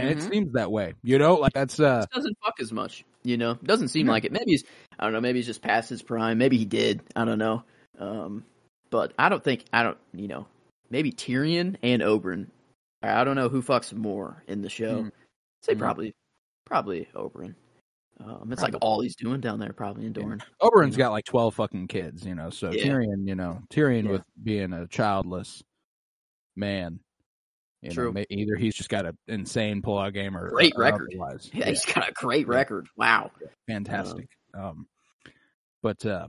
and it Mhm. seems that way. You know, like that's uh doesn't fuck as much, you know. Doesn't seem No. like it. Maybe he's, I don't know. Maybe he's just past his prime. Maybe he did. I don't know. Um, but I don't think I don't. You know, maybe Tyrion and Oberyn. I don't know who fucks more in the show. Mm. Say Mm. probably, probably Oberyn. Um, it's like all he's doing down there, probably in Dorne. Oberyn's got like twelve fucking kids. You know, so Yeah. Tyrion, you know, Tyrion Yeah. with being a childless man. You True. Know, either he's just got an insane pullout game or Great or record. otherwise. Yeah, he's got a great record. Wow. fantastic. Um, but uh,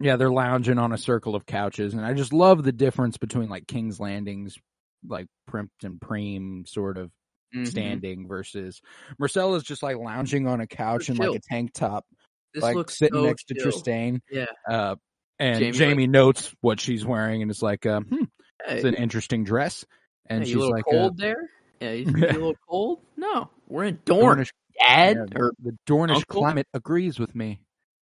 yeah, they're lounging on a circle of couches, and I just love the difference between like King's Landing's like primped and preem sort of Mhm. standing versus Myrcella's just like lounging on a couch in like a tank top, This like sitting so next to chill. Trystane. Yeah. Uh, and Jaime, Jaime, like- notes what she's wearing, and it's like, uh, hmm, Hey, it's an interesting dress. And hey, she's you a little like, uh, cold there? Yeah, you, you a *laughs* little cold? No, we're in Dornish, Dad. yeah, Or the Dornish uncle? climate agrees with me.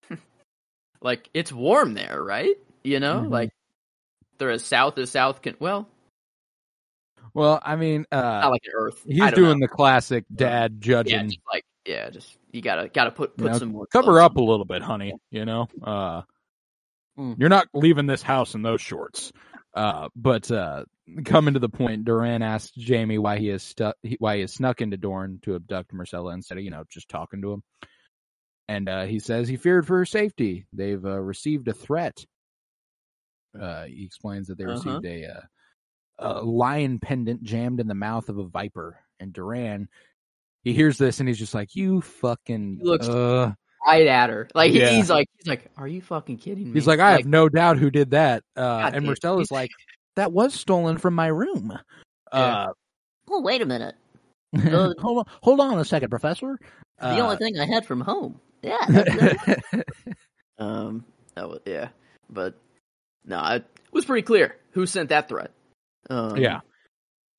*laughs* like it's warm there, right? You know, Mhm. like they're as south as south can. Well, Well, I mean, uh, not like Earth. He's doing know. the classic dad yeah, judging. just like yeah, just you gotta gotta put you put know, some more cover up a little bit, honey. You know, uh, Mm. you're not leaving this house in those shorts. Uh, but uh, coming to the point, Doran asks Jaime why he has stuck, why he has snuck into Dorne to abduct Myrcella instead of you know just talking to him. And uh, he says he feared for her safety. They've uh, received a threat. Uh, he explains that they Uh-huh. received a, uh, a lion pendant jammed in the mouth of a viper. And Doran, he hears this and he's just like, "You fucking." He looks- uh. Right at her. Like Yeah. he's like he's like, are you fucking kidding me? He's like, I have no doubt who did that. Uh, and damn. Myrcella's like, that was stolen from my room. Uh, Oh, wait a minute. *laughs* hold on, hold on a second, Professor. The Uh, only thing I had from home. Yeah. *laughs* that's- Um, that was, yeah, but no, it was pretty clear who sent that threat. Um, yeah.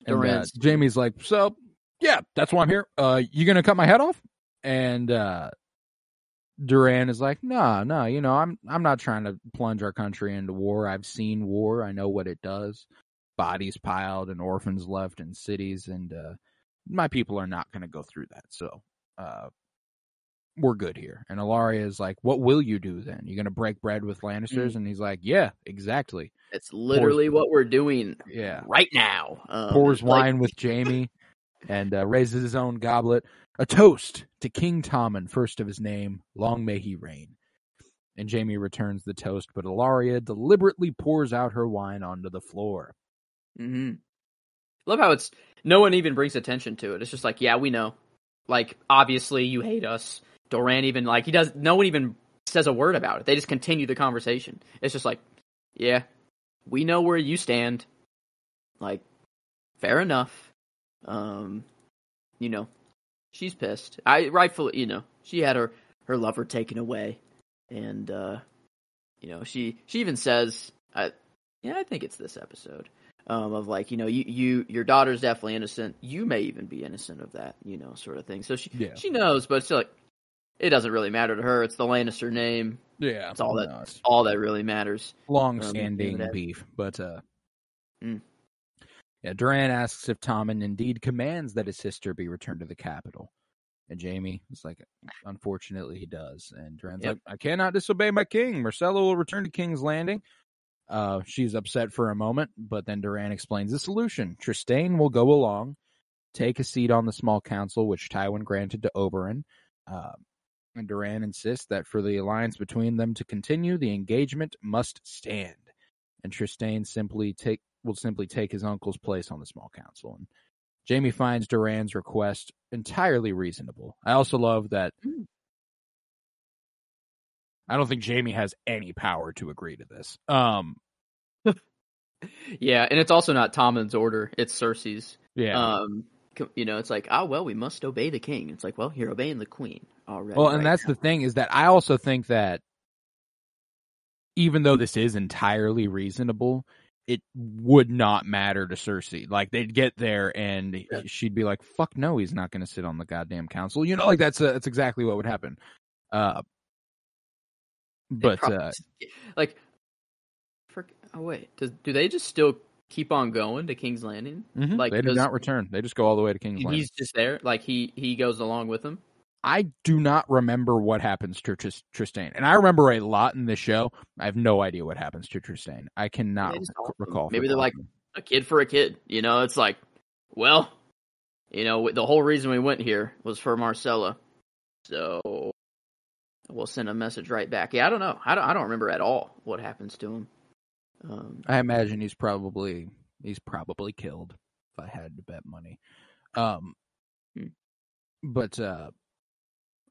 And, uh, Jaime's like, so yeah, that's why I'm here. Uh, you gonna cut my head off? And uh, Doran is like, no, no, you know, I'm I'm not trying to plunge our country into war. I've seen war. I know what it does. Bodies piled and orphans left in cities, and uh, my people are not going to go through that. So, uh, we're good here. And Ellaria is like, what will you do then? You're going to break bread with Lannisters? And he's like, yeah, exactly. It's literally what we're doing Yeah. right now. Um, pours like, wine with Jaime and uh, raises his own goblet. A toast to King Tommen, first of his name. Long may he reign. And Jaime returns the toast, but Ellaria deliberately pours out her wine onto the floor. Mm-hmm. Love how it's no one even brings attention to it. It's just like, yeah, we know. Like, obviously, you hate us. Doran even like he does. No one even says a word about it. They just continue the conversation. It's just like, yeah, we know where you stand. Like, fair enough. Um, you know, she's pissed. I rightfully, you know, she had her her lover taken away, and uh, you know, she she even says, I, yeah, I think it's this episode um, of like you know you you your daughter's definitely innocent. You may even be innocent of that, you know, sort of thing. So she Yeah. she knows, but still, like it doesn't really matter to her. It's the Lannister name. Yeah. it's all that all that really matters. long Um, standing whatever. beef. But uh Mm. Yeah, Doran asks if Tommen indeed commands that his sister be returned to the capital. And Jaime is like, unfortunately, he does. And Doran's Yep. like, I cannot disobey my king. Myrcella will return to King's Landing. Uh, she's upset for a moment, but then Doran explains the solution. Trystane will go along, take a seat on the small council, which Tywin granted to Oberyn. Uh, and Doran insists that for the alliance between them to continue, the engagement must stand. And Trystane simply take will simply take his uncle's place on the small council. And Jaime finds Doran's request entirely reasonable. I also love that. Mm. I don't think Jaime has any power to agree to this. Um, *laughs* Yeah, and it's also not Tommen's order; it's Cersei's. yeah. Um, you know, it's like, oh well, we must obey the king. It's like, well, you're obeying the queen already. well, and right that's now. the thing is that I also think that even though this is entirely reasonable, it would not matter to Cersei. Like they'd get there and Yeah. she'd be like, "Fuck no, he's not going to sit on the goddamn council." You know, like that's uh, that's exactly what would happen. Uh, but probably uh, like, for, oh wait, does, do they just still keep on going to King's Landing? mhm, like, they do not return. They just go all the way to King's And Landing. he's just there, like he he goes along with them. I do not remember what happens to Tris- Trystane, and I remember a lot in the show. I have no idea what happens to Trystane. I cannot They just rec- don't. recall. Maybe they're like- life of me. A kid for a kid, you know. It's like, well, you know, the whole reason we went here was for Myrcella, so we'll send a message right back. Yeah, I don't know. I don't. I don't remember at all what happens to him. Um, I imagine he's probably he's probably killed. If I had to bet money, um, Hmm. but uh,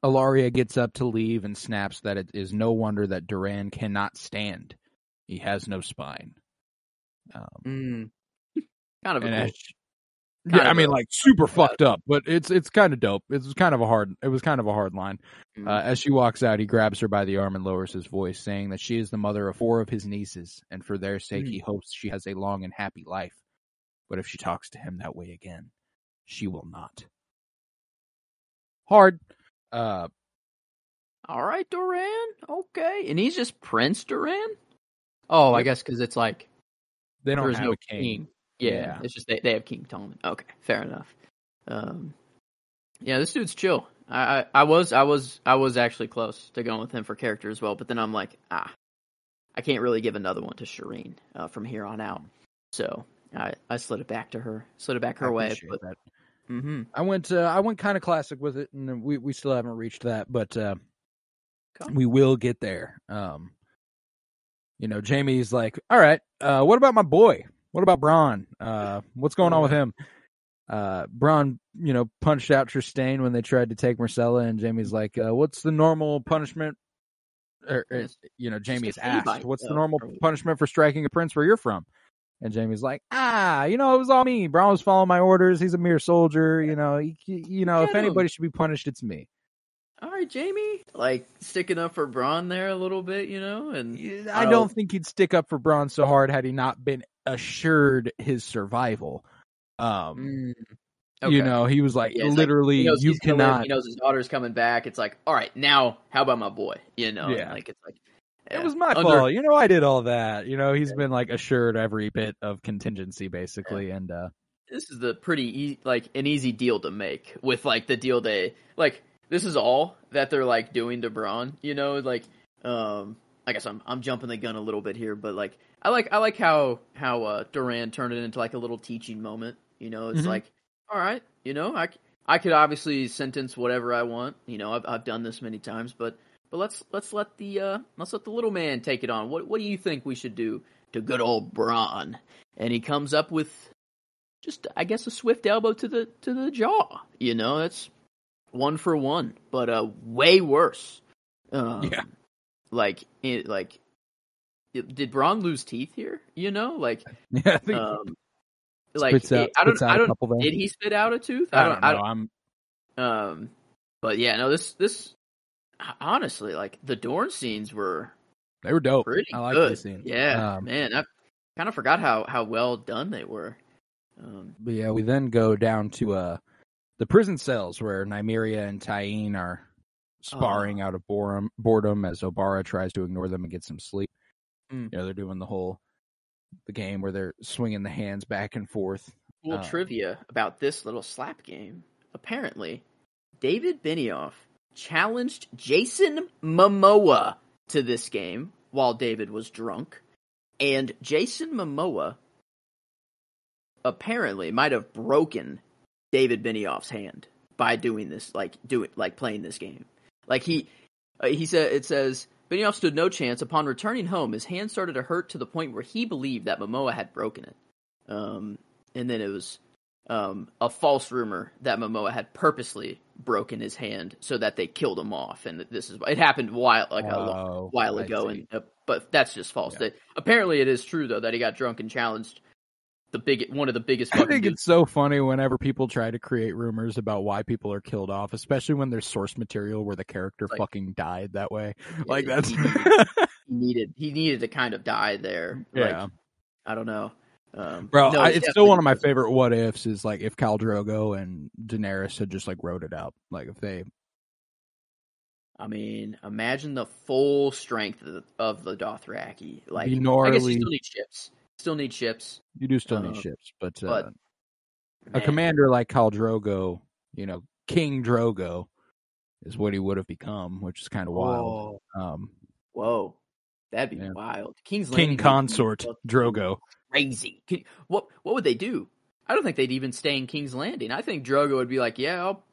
Ellaria gets up to leave and snaps that it is no wonder that Doran cannot stand. He has no spine. Um, mm, kind of a cool she- yeah, I mean, like super fucked up, but it's it's kind of dope. It's kind of a hard. It was kind of a hard line. Mm. Uh, as she walks out, he grabs her by the arm and lowers his voice, saying that she is the mother of four of his nieces, and for their sake, Hmm. he hopes she has a long and happy life. But if she talks to him that way again, she will not. Hard. Uh, All right, Doran. Okay, and he's just Prince Doran. Oh, I guess because it's like they don't there's have no a king. Yeah, Yeah. it's just they they have King Tommen. Okay, fair enough. Um, yeah, this dude's chill. I, I I was I was I was actually close to going with him for character as well, but then I'm like, ah, I can't really give another one to Shireen uh, from here on out. So I I slid it back to her, slid it back her I way. appreciate But that. hmm I went. Uh, I went kind of classic with it, and we we still haven't reached that, but uh, Okay. we will get there. Um, you know, Jaime's like, "All right, uh, what about my boy? What about Bronn? Uh, what's going on with him?" Uh, Bronn, you know, punched out Trystane when they tried to take Myrcella, and Jaime's like, uh, "What's the normal punishment?" Or, or, you know, Jaime's asked, bite, "What's the normal or- punishment for striking a prince where you're from?" And Jaime's like, ah, you know, it was all me. Bronn was following my orders. He's a mere soldier. You know, he, you know, if him. anybody should be punished, it's me. all right, Jaime, like sticking up for Bronn there a little bit, you know, and I don't think he'd stick up for Bronn so hard had he not been assured his survival. Um, Mm, you know, he was like, Yeah, it's like, literally, you he's gonna live, cannot. He knows his daughter's coming back. It's like, all right, now how about my boy? You know, Yeah. like it's like It was my Under- fault. You know, I did all that. You know, he's been like assured every bit of contingency, basically, and uh, This is the pretty e- like an easy deal to make with like the deal they like. This is all that they're like doing to Bronn. You know, like um, I guess I'm I'm jumping the gun a little bit here, but like I like I like how how uh, Doran turned it into like a little teaching moment. You know, it's Mhm. like all right, you know, I I could obviously sentence whatever I want. You know, I've I've done this many times, but but let's let's let the uh let's let the little man take it on. What what do you think we should do to good old Bronn? And he comes up with just I guess a swift elbow to the to the jaw. You know, that's one for one, but uh way worse. Um, Yeah. Like it like it- did Bronn lose teeth here? You know, like *laughs* yeah, I think um like out, it- I don't I don't did he spit out a tooth? I don't know. I'm um, but yeah, no, this this honestly, like the Dorne scenes were they were dope. pretty I like good. these scenes. Yeah, Um, man, I kind of forgot how how well done they were. Um, But yeah, we then go down to uh the prison cells where Nymeria and Tyene are sparring out of boredom, boredom as Obara tries to ignore them and get some sleep. Mm. You know, they're doing the whole the game where they're swinging the hands back and forth. cool Uh, trivia about this little slap game. Apparently, David Benioff challenged Jason Momoa to this game while David was drunk, and Jason Momoa apparently might have broken David Benioff's hand by doing this, like doing like playing this game. Like he uh, he said it says Benioff stood no chance. Upon returning home, his hand started to hurt to the point where he believed that Momoa had broken it. Um, and then it was um, a false rumor that Momoa had purposely broken his hand so that they killed him off. And this is it happened while like a long Oh, while ago, and uh, but that's just false. Yeah. That apparently it is true though that he got drunk and challenged the big one of the biggest. *laughs* I think dudes. it's so funny whenever people try to create rumors about why people are killed off, especially when there's source material where the character Like- fucking died that way. Yeah, Like that's he, he needed *laughs* he needed to kind of die there. Yeah. Like, I don't know. Um, Bro, no, I, it's still one of my favorite what ifs is like if Khal Drogo and Daenerys had just like wrote it out. Like if they I mean, imagine the full strength of the, of the Dothraki. Like, Be I guess gnarly. you still need ships. Still need ships. you do still need Uh, ships, but, uh, but a commander like Khal Drogo, you know, King Drogo is what he would have become, which is kind of wild. Whoa, Um whoa, that'd be Yeah. wild. King's Landing King consort Drogo. Crazy. Could- What what would they do? I don't think they'd even stay in King's Landing. I think Drogo would be like, yeah, I'll,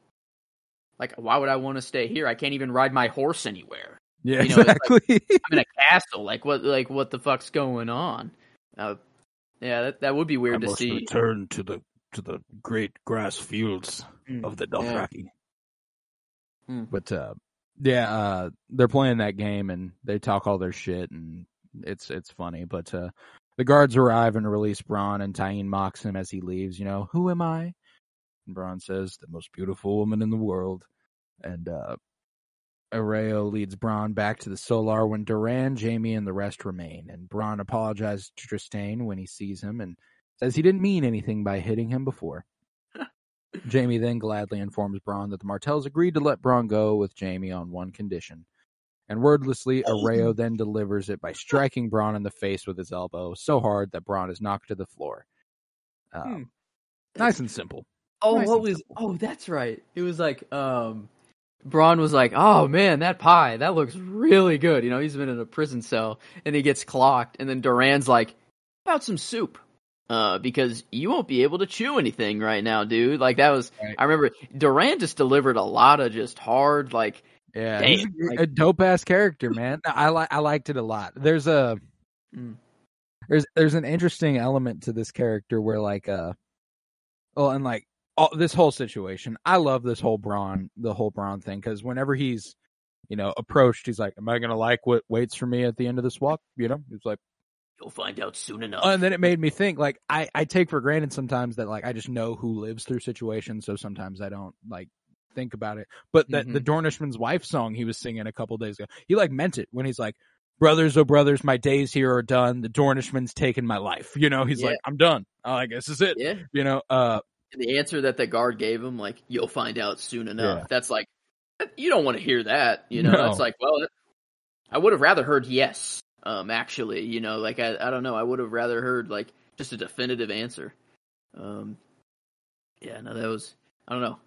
like, why would I want to stay here? I can't even ride my horse anywhere. Yeah, You know, it's like- exactly. I'm in a castle. Like what? Like what the fuck's going on? Uh, yeah, that that would be weird to see. return to the to the great grass fields Mm, of the yeah. Dothraki. Hmm. But uh, yeah, uh, they're playing that game and they talk all their shit and it's it's funny. But uh, the guards arrive and release Bronn and Tyene mocks him as he leaves. You know, who am I? And Bronn says, "The most beautiful woman in the world." And uh, Areo leads Bronn back to the Solar when Doran, Jaime, and the rest remain. And Bronn apologizes to Trystane when he sees him and says he didn't mean anything by hitting him before. *laughs* Jaime then gladly informs Bronn that the Martells agreed to let Bronn go with Jaime on one condition. And wordlessly, Areo *laughs* then delivers it by striking Bronn in the face with his elbow so hard that Bronn is knocked to the floor. Um, Hmm. Nice and simple. Oh, Nice what was? simple. Oh, that's right. It was like, um, Bronn was like, "Oh man, that pie, that looks really good." You know, he's been in a prison cell and he gets clocked, and then Doran's like, "About some soup." Uh, because you won't be able to chew anything right now, dude. Like that was, Right. I remember Doran just delivered a lot of just hard, like, Yeah, he's a, like- a dope ass character, man. I like I liked it a lot. There's a Mm. there's there's an interesting element to this character where like uh well and like all, this whole situation. I love this whole Bronn the whole Bronn thing because whenever he's you know approached, he's like, "Am I gonna like what waits for me at the end of this walk?" You know, he's like, you'll find out soon enough. and then it made me think like I I take for granted sometimes that like I just know who lives through situations, so sometimes I don't like think about it. But that the Dornishman's wife song he was singing a couple days ago, he like meant it when he's like, "Brothers, oh brothers, my days here are done. The Dornishman's taken my life." You know, he's Yeah. like, "I'm done. I guess this is it." yeah, You know, uh, the answer that the guard gave him, like, "You'll find out soon enough." Yeah. That's like, you don't want to hear that. You know, No. that's like, well, I would have rather heard yes. Um, actually, you know, like I, I don't know, I would have rather heard like just a definitive answer. Um, yeah, no, that was, I don't know,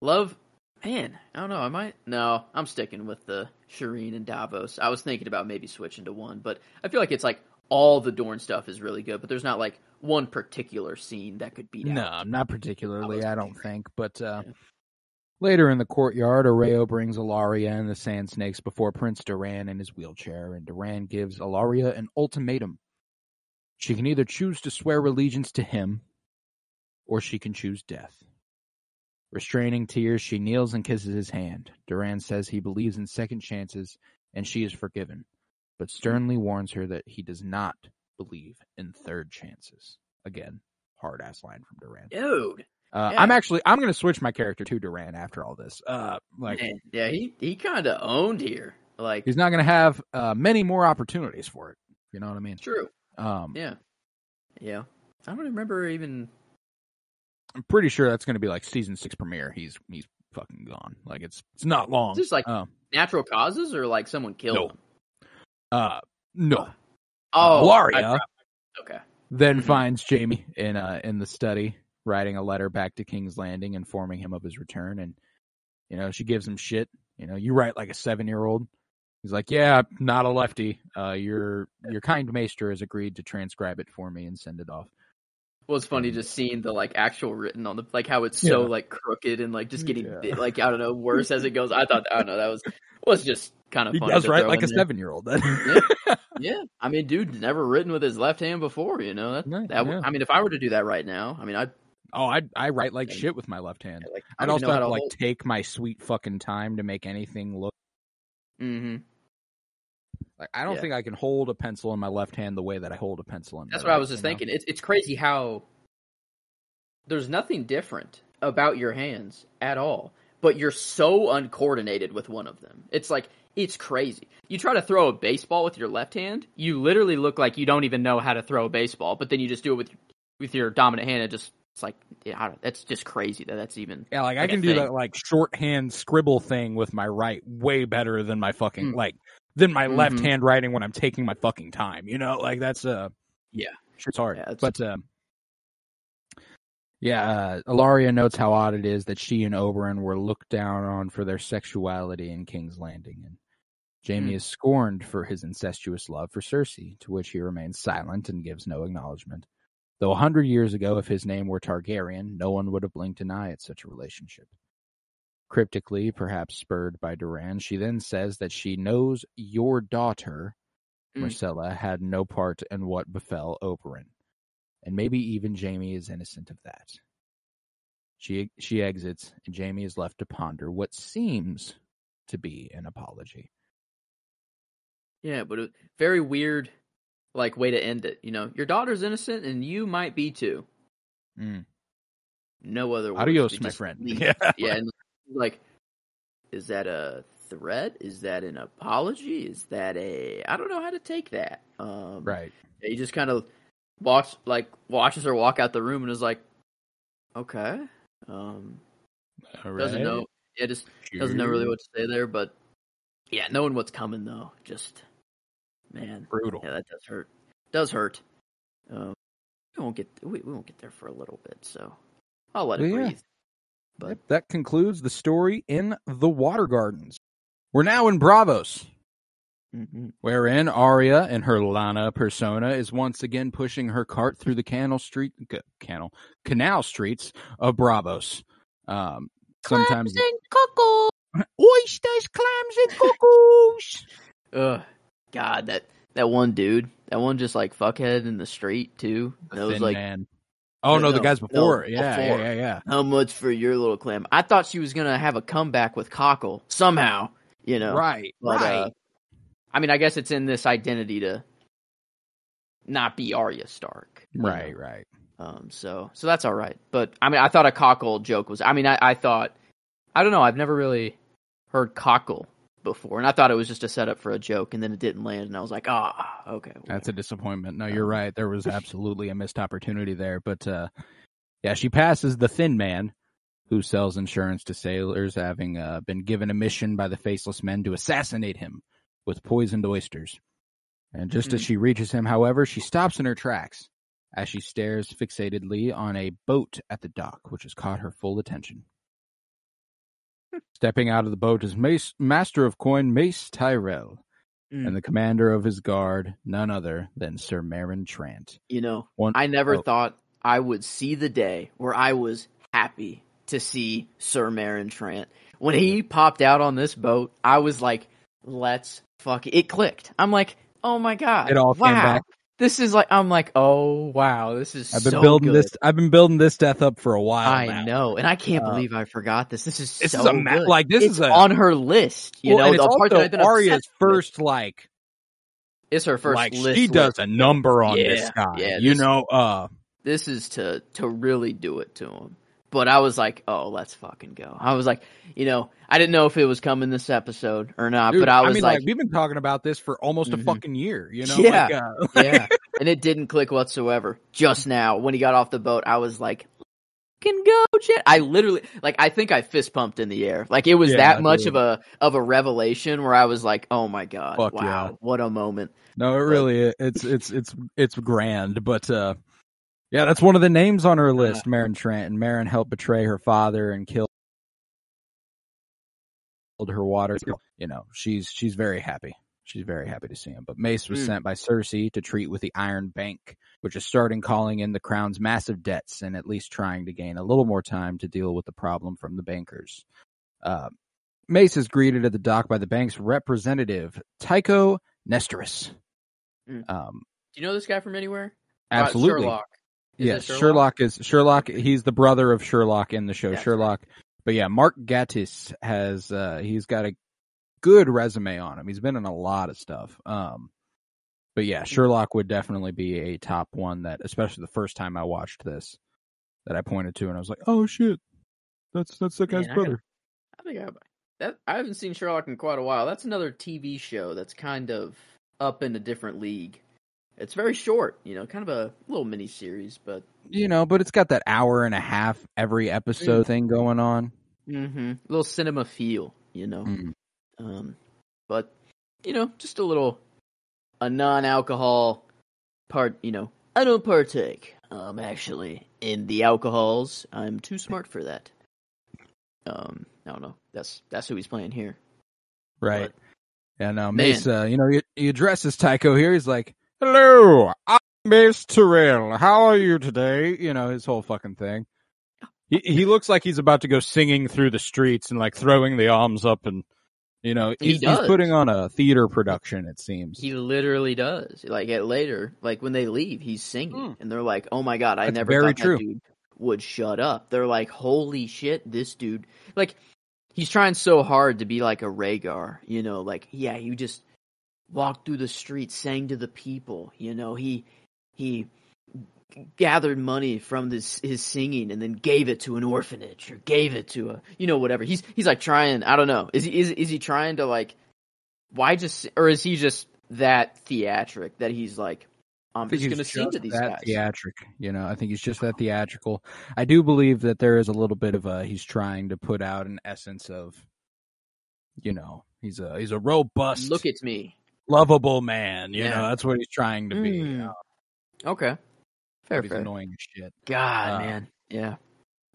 love, man, I don't know, I might, no, I'm sticking with the Shireen and Davos. I was thinking about maybe switching to one, but I feel like it's like all the Dorne stuff is really good, but there's not like one particular scene that could beat no, out. not particularly. was I don't think, but uh, Yeah. Later in the courtyard, Areo brings Ellaria and the Sand Snakes before Prince Doran in his wheelchair, and Doran gives Ellaria an ultimatum. She can either choose to swear allegiance to him, or she can choose death. Restraining tears, she kneels and kisses his hand. Doran says he believes in second chances, and she is forgiven, but sternly warns her that he does not believe in third chances. Again, hard ass line from Doran. Dude. Uh, Yeah. I'm actually I'm gonna switch my character to Doran after all this. Uh, like Man, yeah, he he kind of owned here. Like, he's not gonna have uh, many more opportunities for it. You know what I mean? true. Um, Yeah, yeah. I don't remember even. I'm pretty sure that's gonna be like season six premiere. He's he's fucking gone. Like it's it's not long. Just like um, natural causes or like someone killed No. him. uh, no. Oh, dropped- okay. then Mhm. finds Jaime in uh in the study, writing a letter back to King's Landing, informing him of his return, and you know she gives him shit. You know, you write like a seven year old. He's like, "Yeah, not a lefty. Uh, your your kind maester has agreed to transcribe it for me and send it off." Well, it's funny just seeing the like actual written on the like how it's so Yeah. like crooked and like just getting Yeah. bit, like I don't know worse as it goes. I thought I don't know that was was just kind of does to write like a seven year old. Then Yeah, I mean, dude, never written with his left hand before. You know that. Yeah, that yeah. I mean, if I were to do that right now, I mean, I'd oh, I I write like shit with my left hand. like I'd also have to like hold- take my sweet fucking time to make anything look Mhm. Like I don't Yeah. think I can hold a pencil in my left hand the way that I hold a pencil in. That's what I was just know? thinking. It's it's crazy how there's nothing different about your hands at all, but you're so uncoordinated with one of them. It's like it's crazy. You try to throw a baseball with your left hand, you literally look like you don't even know how to throw a baseball, but then you just do it with with your dominant hand. It just it's like yeah, I don't, that's just crazy that that's even Yeah, like, I Like a can do thing. that like shorthand scribble thing with my right way better than my fucking Mm. like than my left Mhm. hand writing when I'm taking my fucking time. You know, like that's uh Yeah. it's hard. Yeah, but um yeah, uh, Ellaria notes how odd it is that she and Oberyn were looked down on for their sexuality in King's Landing, and Jaime Hmm. is scorned for his incestuous love for Cersei, to which he remains silent and gives no acknowledgement. Though a hundred years ago, if his name were Targaryen, no one would have blinked an eye at such a relationship. Cryptically, perhaps spurred by Doran, she then says that she knows your daughter, Mm. Myrcella, had no part in what befell Oberyn. And maybe even Jaime is innocent of that. She she exits, and Jaime is left to ponder what seems to be an apology. Yeah, but a very weird, like way to end it. You know, your daughter's innocent, and you might be too. Mm. No other. Words. Adios, It my friend. leaves. *laughs* Yeah. yeah, and like, is that a threat? Is that an apology? Is that a? I don't know how to take that. Um, Right. He just kind of walks, like, watches her walk out the room, and is like, okay. Um, doesn't know. Yeah, just doesn't know really what to say there, but yeah, knowing what's coming though, just man, Brutal. yeah, that does hurt. Does hurt. Um, we won't get we, we won't get there for a little bit, so I'll let it Well, yeah. But Yep, that concludes the story in the Water Gardens. We're now in Braavos, mhm. wherein Arya in her Lanna persona is once again pushing her cart through the canal street, canal, canal streets of Braavos. Um, sometimes Coco. *laughs* oysters, clams, and cuckoos. *laughs* ugh, God, that that one dude, that one just like fuckhead in the street too. That was like, man. Oh no, No, the guys no, before. yeah, before. yeah, yeah, yeah. how much for your little clam? I thought she was gonna have a comeback with Cockle somehow, you know. Right, But, right. uh, I mean, I guess it's in this identity to not be Arya Stark. you know? right, right. Um, so so that's all right. But I mean, I thought a cockle joke was. I mean, I, I thought I don't know. I've never really heard cockle before, and I thought it was just a setup for a joke, and then it didn't land, and I was like, ah, okay. That's a disappointment. No, you're right. There was *laughs* absolutely a missed opportunity there. But uh yeah, she passes the thin man who sells insurance to sailors, having uh, been given a mission by the faceless men to assassinate him with poisoned oysters. And just as Hmm. she reaches him, however, she stops in her tracks as she stares fixatedly on a boat at the dock, which has caught her full attention. Stepping out of the boat is Mace, Master of Coin Mace Tyrell, Mm. and the commander of his guard, none other than Sir Meryn Trant. You know, One, I never oh. thought I would see the day where I was happy to see Sir Meryn Trant. When he popped out on this boat, I was like, let's fuck it. It clicked. I'm like, oh my god. It all came wow. back. This is like, I'm like, oh wow, this is I've been so building good. this. I've been building this death up for a while. I now. know, and I can't Uh, believe I forgot this. This is This so is a ma- good. like, this it's is a- on her list. You well, know, the part that I've been Arya's first like It's her first like list. she does list. a number on Yeah, this guy. yeah, you this- know, uh, This is to to really do it to him. But I was like, oh, let's fucking go. I was like, you know, I didn't know if it was coming this episode or not, dude, but I was mean, like, we've been talking about this for almost Mhm. a fucking year. You know, Yeah. Like, uh, *laughs* yeah. And it didn't click whatsoever. Just now, when he got off the boat, I was like, can go, Jet. I literally, like, I think I fist pumped in the air. Like, it was Yeah, that much dude. of a of a revelation where I was like, oh my god, Fuck wow, yeah. what a moment. no, it really it's it's it's it's grand, but uh, yeah, that's one of the names on her list, Meryn Trant. And Meryn helped betray her father and kill her water. You know, she's she's very happy. She's very happy to see him. But Mace was Mm. sent by Cersei to treat with the Iron Bank, which is starting calling in the crown's massive debts and at least trying to gain a little more time to deal with the problem from the bankers. Uh, Mace is greeted at the dock by the bank's representative, Tycho Nestoris. Mm. Um, Do you know this guy from anywhere? Absolutely. Sherlock. Yes, Sherlock? is Sherlock. He's the brother of Sherlock in the show That's Sherlock. But yeah, Mark Gatiss has uh he's got a good resume on him. He's been in a lot of stuff. Um but yeah, Sherlock would definitely be a top one that especially the first time I watched this that I pointed to and I was like, "Oh shit. That's that's that guy's Man, brother." I think I, that I haven't seen Sherlock in quite a while. That's another TV show that's kind of up in a different league. It's very short, you know, kind of a little mini series, but You know, but it's got that hour and a half every episode thing going on. mm-hmm, little cinema feel, you know. Mm. Um, but you know, just a little a non-alcohol part. You know, I don't partake. Um, actually, in the alcohols, I'm too smart for that. Um, I don't know. That's that's who he's playing here. Right. And uh, Man. Mace, uh, you know, he, he addresses Tycho here. He's like, "Hello, I'm Mace Tyrell. How are you today?" You know, his whole fucking thing. He he looks like he's about to go singing through the streets and like throwing the arms up and you know He he's, he's putting on a theater production. It seems. He literally does. Like at later, like when they leave, he's singing, Hmm. and they're like, "Oh my god, I That's never very thought true. that dude would shut up." They're like, "Holy shit, this dude!" Like he's trying so hard to be like a Rhaegar, you know? Like, yeah, you just walked through the streets, sang to the people. You know, he he gathered money from this his singing and then gave it to an orphanage or gave it to a you know whatever. He's he's like trying. I don't know. Is he is is he trying to like? Why just or is he just that theatric that he's like? I'm just he's gonna sing to these that guys. theatric. You know, I think he's just that theatrical. I do believe that there is a little bit of a he's trying to put out an essence of, you know, he's a he's a robust, Look at me. Lovable man. You Yeah. know, that's what he's trying to be. Mm. Uh, Okay, fair, fair. annoying shit. God, Uh, man, yeah,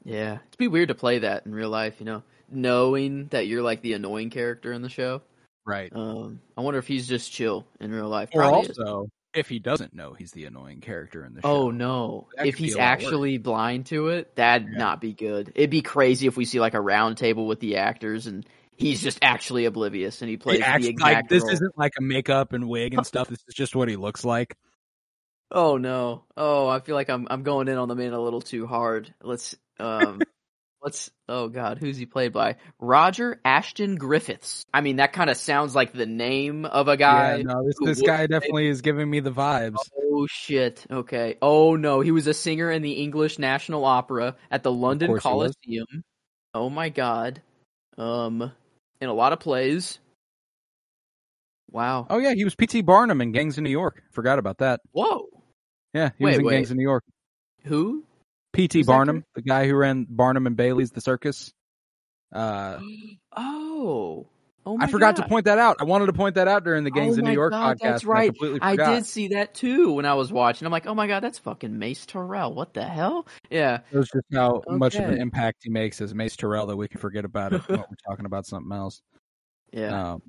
yeah. It'd be weird to play that in real life, you know, knowing that you're like the annoying character in the show. Right. Um, I wonder if he's just chill in real life. or Probably is. also, if he doesn't know he's the annoying character in the show. Oh no! If he's a lot worse. actually blind to it, that'd Yeah. not be good. It'd be crazy if we see like a round table with the actors and he's just actually oblivious and he plays He acts the exact like this role. isn't like a makeup and wig and stuff. This is just what he looks like. Oh no! Oh, I feel like I'm I'm going in on the man a little too hard. Let's um, *laughs* let's. Oh God, who's he played by? Roger Ashton Griffiths. I mean, that kind of sounds like the name of a guy. yeah, no, this this guy definitely is giving me the vibes. Oh shit. Okay. Oh no, he was a singer in the English National Opera at the London course he was. Coliseum. Oh my god. Um in a lot of plays. Wow. Oh yeah, he was P.T. Barnum in Gangs of New York. Forgot about that. Whoa. Yeah, he Wait, was in wait. Gangs of New York. Who? P.T. Barnum, the guy who ran Barnum and Bailey's The Circus. Uh, *gasps* oh. Oh I forgot god. to point that out. I wanted to point that out during the Gangs oh of New York god, podcast. That's I right. completely I did see that too when I was watching. I'm like, oh my god, that's fucking Mace Tyrell. What the hell? Yeah. It was just how much of an impact he makes as Mace Tyrell that we can forget about it when we're talking about something else. Yeah. Um,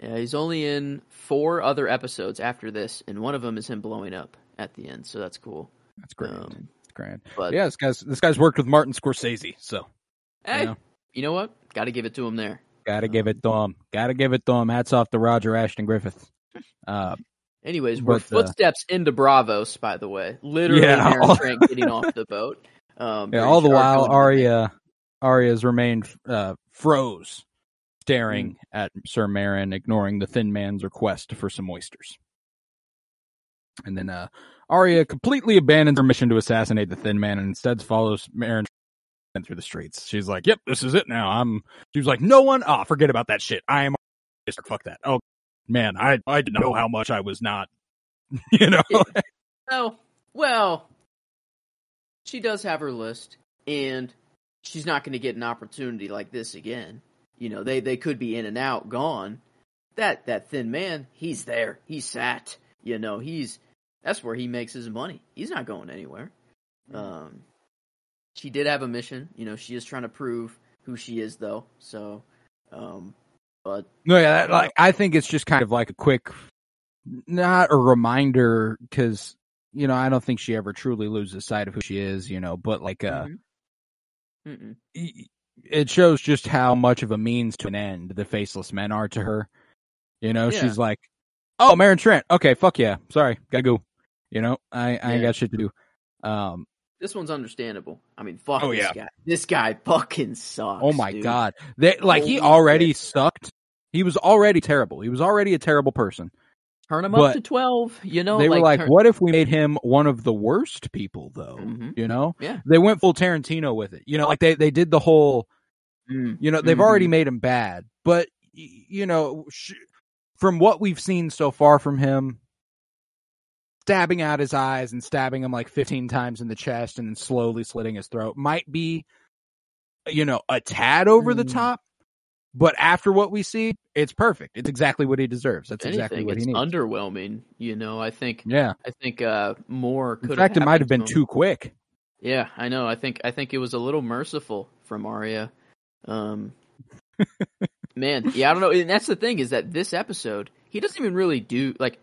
Yeah, he's only in four other episodes after this, and one of them is him blowing up at the end, so that's cool. that's great. Um, That's grand. but Yeah, this guy's this guy's worked with Martin Scorsese, so hey, you know, you know what? Got to give it to him there. Gotta give it to him. Gotta give it to him. Hats off to Roger Ashton Griffith. Uh, Anyways, we're But, uh, footsteps into Braavos, by the way. Literally, Yeah, Aaron all- Trent getting off the boat. *laughs* Um, yeah, all the while to Arya Arya's remained uh, froze, staring Mm. at Sir Meryn, ignoring the Thin Man's request for some oysters. And then uh, Arya completely abandons her mission to assassinate the Thin Man and instead follows Meryn through the streets. She's like, "Yep, this is it now." I'm. She was like, "No one. Ah, forget about that shit. I am. *laughs* Fuck that. Oh man, I I didn't know how much I was not. *laughs* You know. *laughs* Oh, well, she does have her list, and she's not going to get an opportunity like this again. You know, they they could be in and out, gone. That that thin man, he's there. He's sat. You know, he's that's where he makes his money. He's not going anywhere. Um, she did have a mission. You know, she is trying to prove who she is, though. So, um, but No, yeah, that, like I think it's just kind of like a quick, not a reminder because you know I don't think she ever truly loses sight of who she is, you know, but like uh, Mhm. Mm-mm. y- it shows just how much of a means to an end the faceless men are to her. You know, Yeah. she's like, "Oh, Meryn Trant, okay, fuck yeah, sorry, gotta go." You know, I I ain't got shit to do. Um, This one's understandable. I mean, fuck Oh, this yeah. guy. This guy fucking sucks. oh my dude. god, they like he already shit. sucked. He was already terrible. He was already a terrible person. Turn him But up to twelve. You know, they were like, turn- what if we made him one of the worst people though? Mhm. You know? Yeah. They went full Tarantino with it. You know, like they, they did the whole Mm. You know, they've already Mhm. made him bad, but you know, sh- from what we've seen so far from him, stabbing out his eyes and stabbing him like 15 times in the chest and then slowly slitting his throat might be, you know, a tad over the Mm. top. But after what we see, it's perfect. It's exactly what he deserves. That's If exactly anything, what he it's needs. underwhelming. You know, I think yeah. I think uh more could In fact, it might have been to too quick. Yeah, I know. I think I think it was a little merciful from Arya. Um, *laughs* man, yeah, I don't know. And that's the thing is that this episode, he doesn't even really do like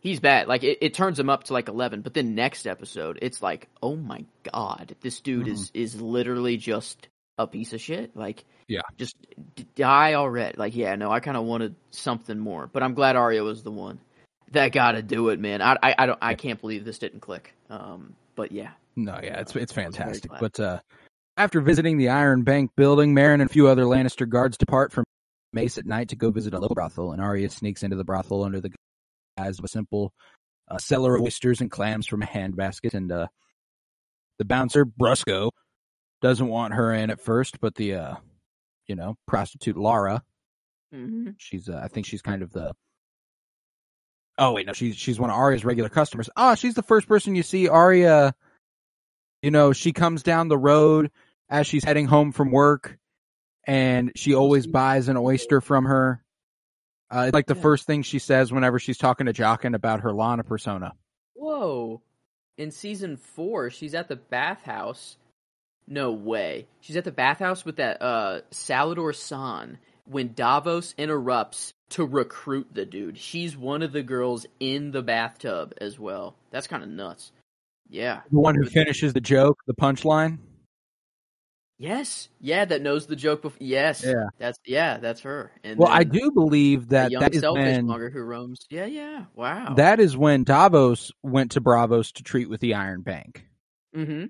he's bad. Like it, it turns him up to like eleven, but then next episode, it's like, oh my god, this dude is is literally just a piece of shit. Like, Yeah. just die already. Like, yeah, no, I kind of wanted something more, but I'm glad Arya was the one that got to do it, man. I, I, I don't, I can't believe this didn't click. Um, but yeah, No, yeah, it's it's I was very fantastic. But uh, after visiting the Iron Bank building, Meryn and a few other Lannister guards depart from Mace at night to go visit a local brothel, and Arya sneaks into the brothel under the of a simple uh, cellar of oysters and clams from a handbasket. And uh, the bouncer Brusco doesn't want her in at first, but the uh, you know prostitute Lara, mm-hmm. she's uh, I think she's kind of the Oh wait, no, she's she's one of Arya's regular customers. Ah, she's the first person you see Arya. You know, she comes down the road as she's heading home from work, and she always buys an oyster from her. Uh, it's like the Yeah. first thing she says whenever she's talking to Jaqen about her Lanna persona. Whoa. In season four, she's at the bathhouse. No way. She's at the bathhouse with that uh Salladhor Saan when Davos interrupts to recruit the dude. She's one of the girls in the bathtub as well. That's kind of nuts. Yeah. The one who finishes the joke, the punchline. Yes. Yeah, that knows the joke before. Yes. Yeah. That's yeah, that's her. And Well, I do believe that young that is selfish when mugger who roams. Yeah, yeah. Wow. that is when Davos went to Braavos to treat with the Iron Bank. mm-hmm.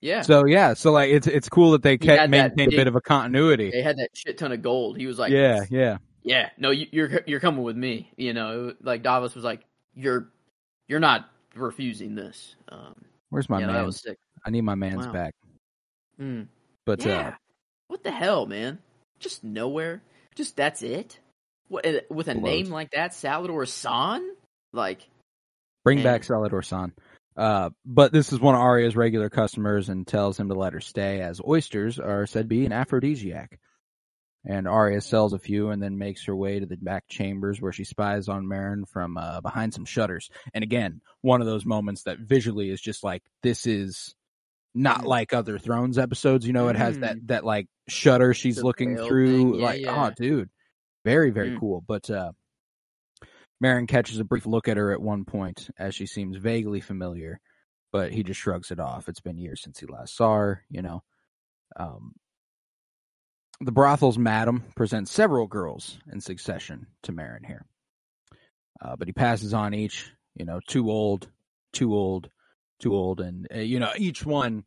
Yeah. So yeah, so like it's it's cool that they He kept maintain a bit of a continuity. they had that shit ton of gold. He was like, yeah, yeah. yeah, no, you, you're you're coming with me. You know, like Davos was like, you're you're not refusing this. Um, Where's my man? that was sick. I need my man's Wow. back. Mm. But yeah, uh what the hell, man? Just nowhere. Just that's it. What uh, with a Blows. name like that, Salladhor Saan? Like, bring Man. back Salladhor Saan. Uh but this is one of Arya's regular customers and tells him to let her stay as oysters are said to be an aphrodisiac. And Arya sells a few and then makes her way to the back chambers where she spies on Meryn from uh, behind some shutters. And again, one of those moments that visually is just like this is not like other Thrones episodes. You know, it has that that like shutter she's The looking through. Yeah, like, yeah. oh, dude, very very Mm. cool. But uh, Meryn catches a brief look at her at one point as she seems vaguely familiar, but he just shrugs it off. It's been years since he last saw her. You know. Um, the brothel's madam presents several girls in succession to Meryn here. Uh, but he passes on each, you know, too old, too old, too old. And, uh, you know, each one,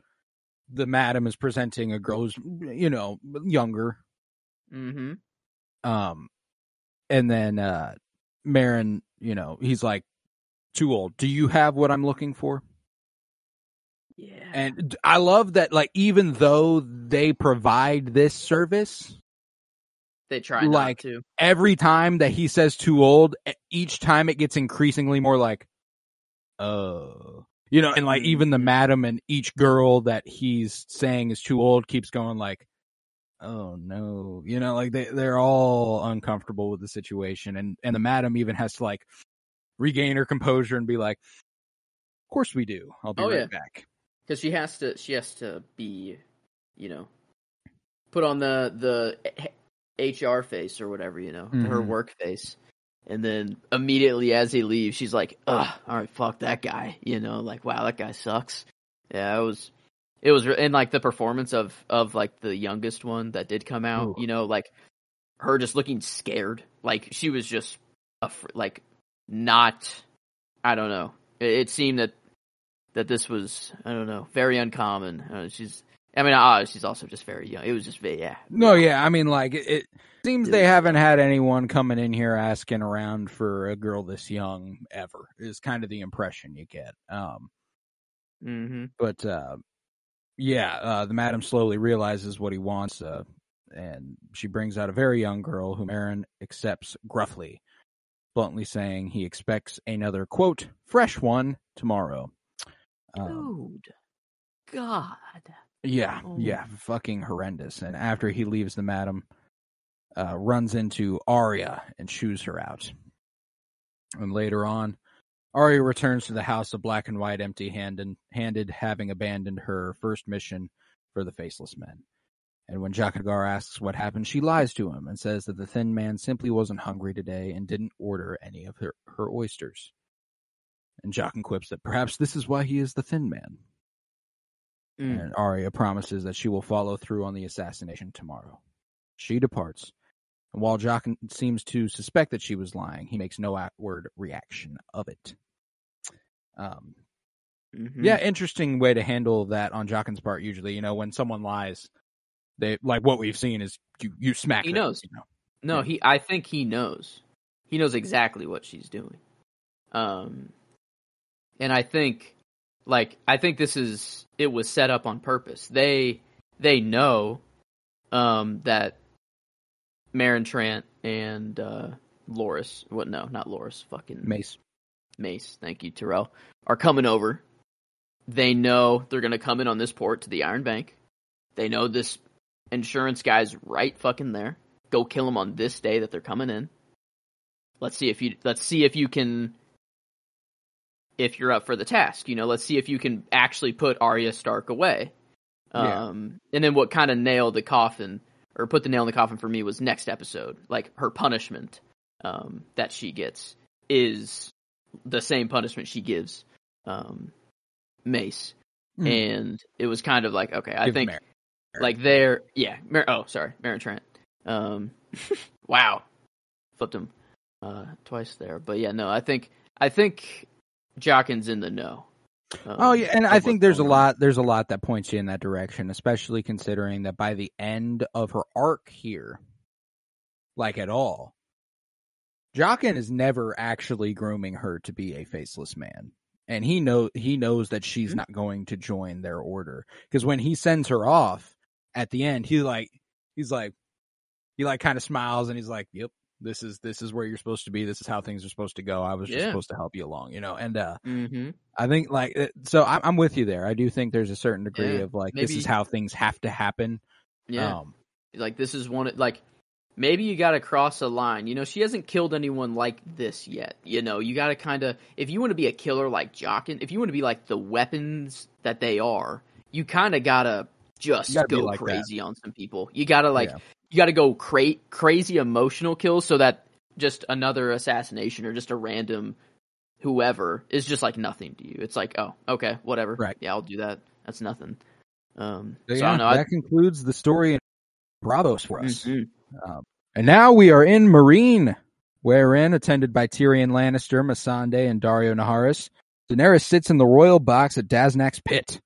the madam is presenting a girl who's, you know, younger. mm-hmm. Um, and then, uh, Meryn, you know, he's like, too old. Do you have what I'm looking for? Yeah. And I love that, like, even though they provide this service, they try like, not to. every time that he says too old, each time it gets increasingly more like, oh, you know, and like Mm. even the madam and each girl that he's saying is too old keeps going like, oh no, you know, like they they're all uncomfortable with the situation, and and the madam even has to like regain her composure and be like, of course we do. I'll be Oh, right yeah. back. because she has to she has to be you know put on the the hr face or whatever you know her Mhm. work face and then immediately as he leaves she's like ugh all right fuck that guy you know like wow that guy sucks yeah it was it was re- and like the performance of of like the youngest one that did come out Ooh. you know like her just looking scared like she was just af- like not i don't know it, it seemed that that this was I don't know very uncommon. Uh, she's I mean uh, she's also just very young. It was just yeah. No, yeah, I mean, like it, it seems they Dude. haven't had anyone coming in here asking around for a girl this young ever. Is kind of the impression you get. Um, Mm-hmm. but uh, yeah, uh, the madam slowly realizes what he wants, uh, and she brings out a very young girl whom Aaron accepts gruffly, bluntly saying he expects another quote fresh one tomorrow. Um, Dude. God. Yeah, Oh. yeah, fucking horrendous. And after he leaves the madam, uh, runs into Arya and chews her out. And later on, Arya returns to the house of black and white, empty handed, handed, having abandoned her first mission for the Faceless Men. And when Jaqen H'ghar asks what happened, she lies to him and says that the thin man simply wasn't hungry today and didn't order any of her, her oysters. And Jock quips that perhaps this is why he is the thin man. Mm. And Arya promises that she will follow through on the assassination tomorrow. She departs, and while Jock seems to suspect that she was lying, he makes no outward reaction of it. Um, Mhm. yeah, interesting way to handle that on Jaqen's part. Usually, you know, when someone lies, they like what we've seen is you you smack. He them, knows. You know? No, Yeah. he. I think he knows. He knows exactly what she's doing. Um, and I think, like, I think this is it was set up on purpose. They they know, um, that Meryn Trant and uh, Loras. What? No, not Loras. Fucking Mace. Mace, thank you, Tyrell, are coming over. They know they're going to come in on this port to the Iron Bank. They know this insurance guy's right fucking there. Go kill him on this day that they're coming in. Let's see if you let's see if you can if you're up for the task. You know, let's see if you can actually put Arya Stark away. Yeah. Um and then what kind of nailed the coffin or put the nail in the coffin for me was next episode. Like her punishment um that she gets is the same punishment she gives um, Mace, Hmm. and it was kind of like okay, I Give think Mar- like there, yeah. Mar- oh, sorry, Meryn Trant. Um, *laughs* wow, flipped him uh, twice there, but yeah, no, I think I think Jaqen's in the know. um, Oh yeah, and I think there's a lot there's a lot that points you in that direction, especially considering that by the end of her arc here, like at all, Jaqen is never actually grooming her to be a faceless man. And he know he knows that she's Mhm. not going to join their order. Because when he sends her off at the end, he like he's like he like kind of smiles and he's like, Yep, this is this is where you're supposed to be, this is how things are supposed to go. I was just Yeah. supposed to help you along, you know, and uh Mm-hmm. I think like so. I'm, I'm with you there. I do think there's a certain degree Yeah, of like this is how things have to happen. Yeah, Um, like this is one like maybe you got to cross a line. You know, she hasn't killed anyone like this yet. You know, you got to kind of if you want to be a killer like Jaqen, if you want to be like the weapons that they are, you kind of gotta just gotta go like that. crazy on some people. You gotta like Yeah. You gotta go cra- crazy emotional kills so that just another assassination or just a random whoever is just like nothing to you. It's like oh okay whatever Right. yeah I'll do that. That's nothing. Um, so so, yeah, I don't know. I- that concludes the story in Braavos for us. Mhm. Um, and now we are in Meereen, wherein, attended by Tyrion Lannister, Missandei, and Daario Naharis, Daenerys sits in the royal box at Daznak's pit.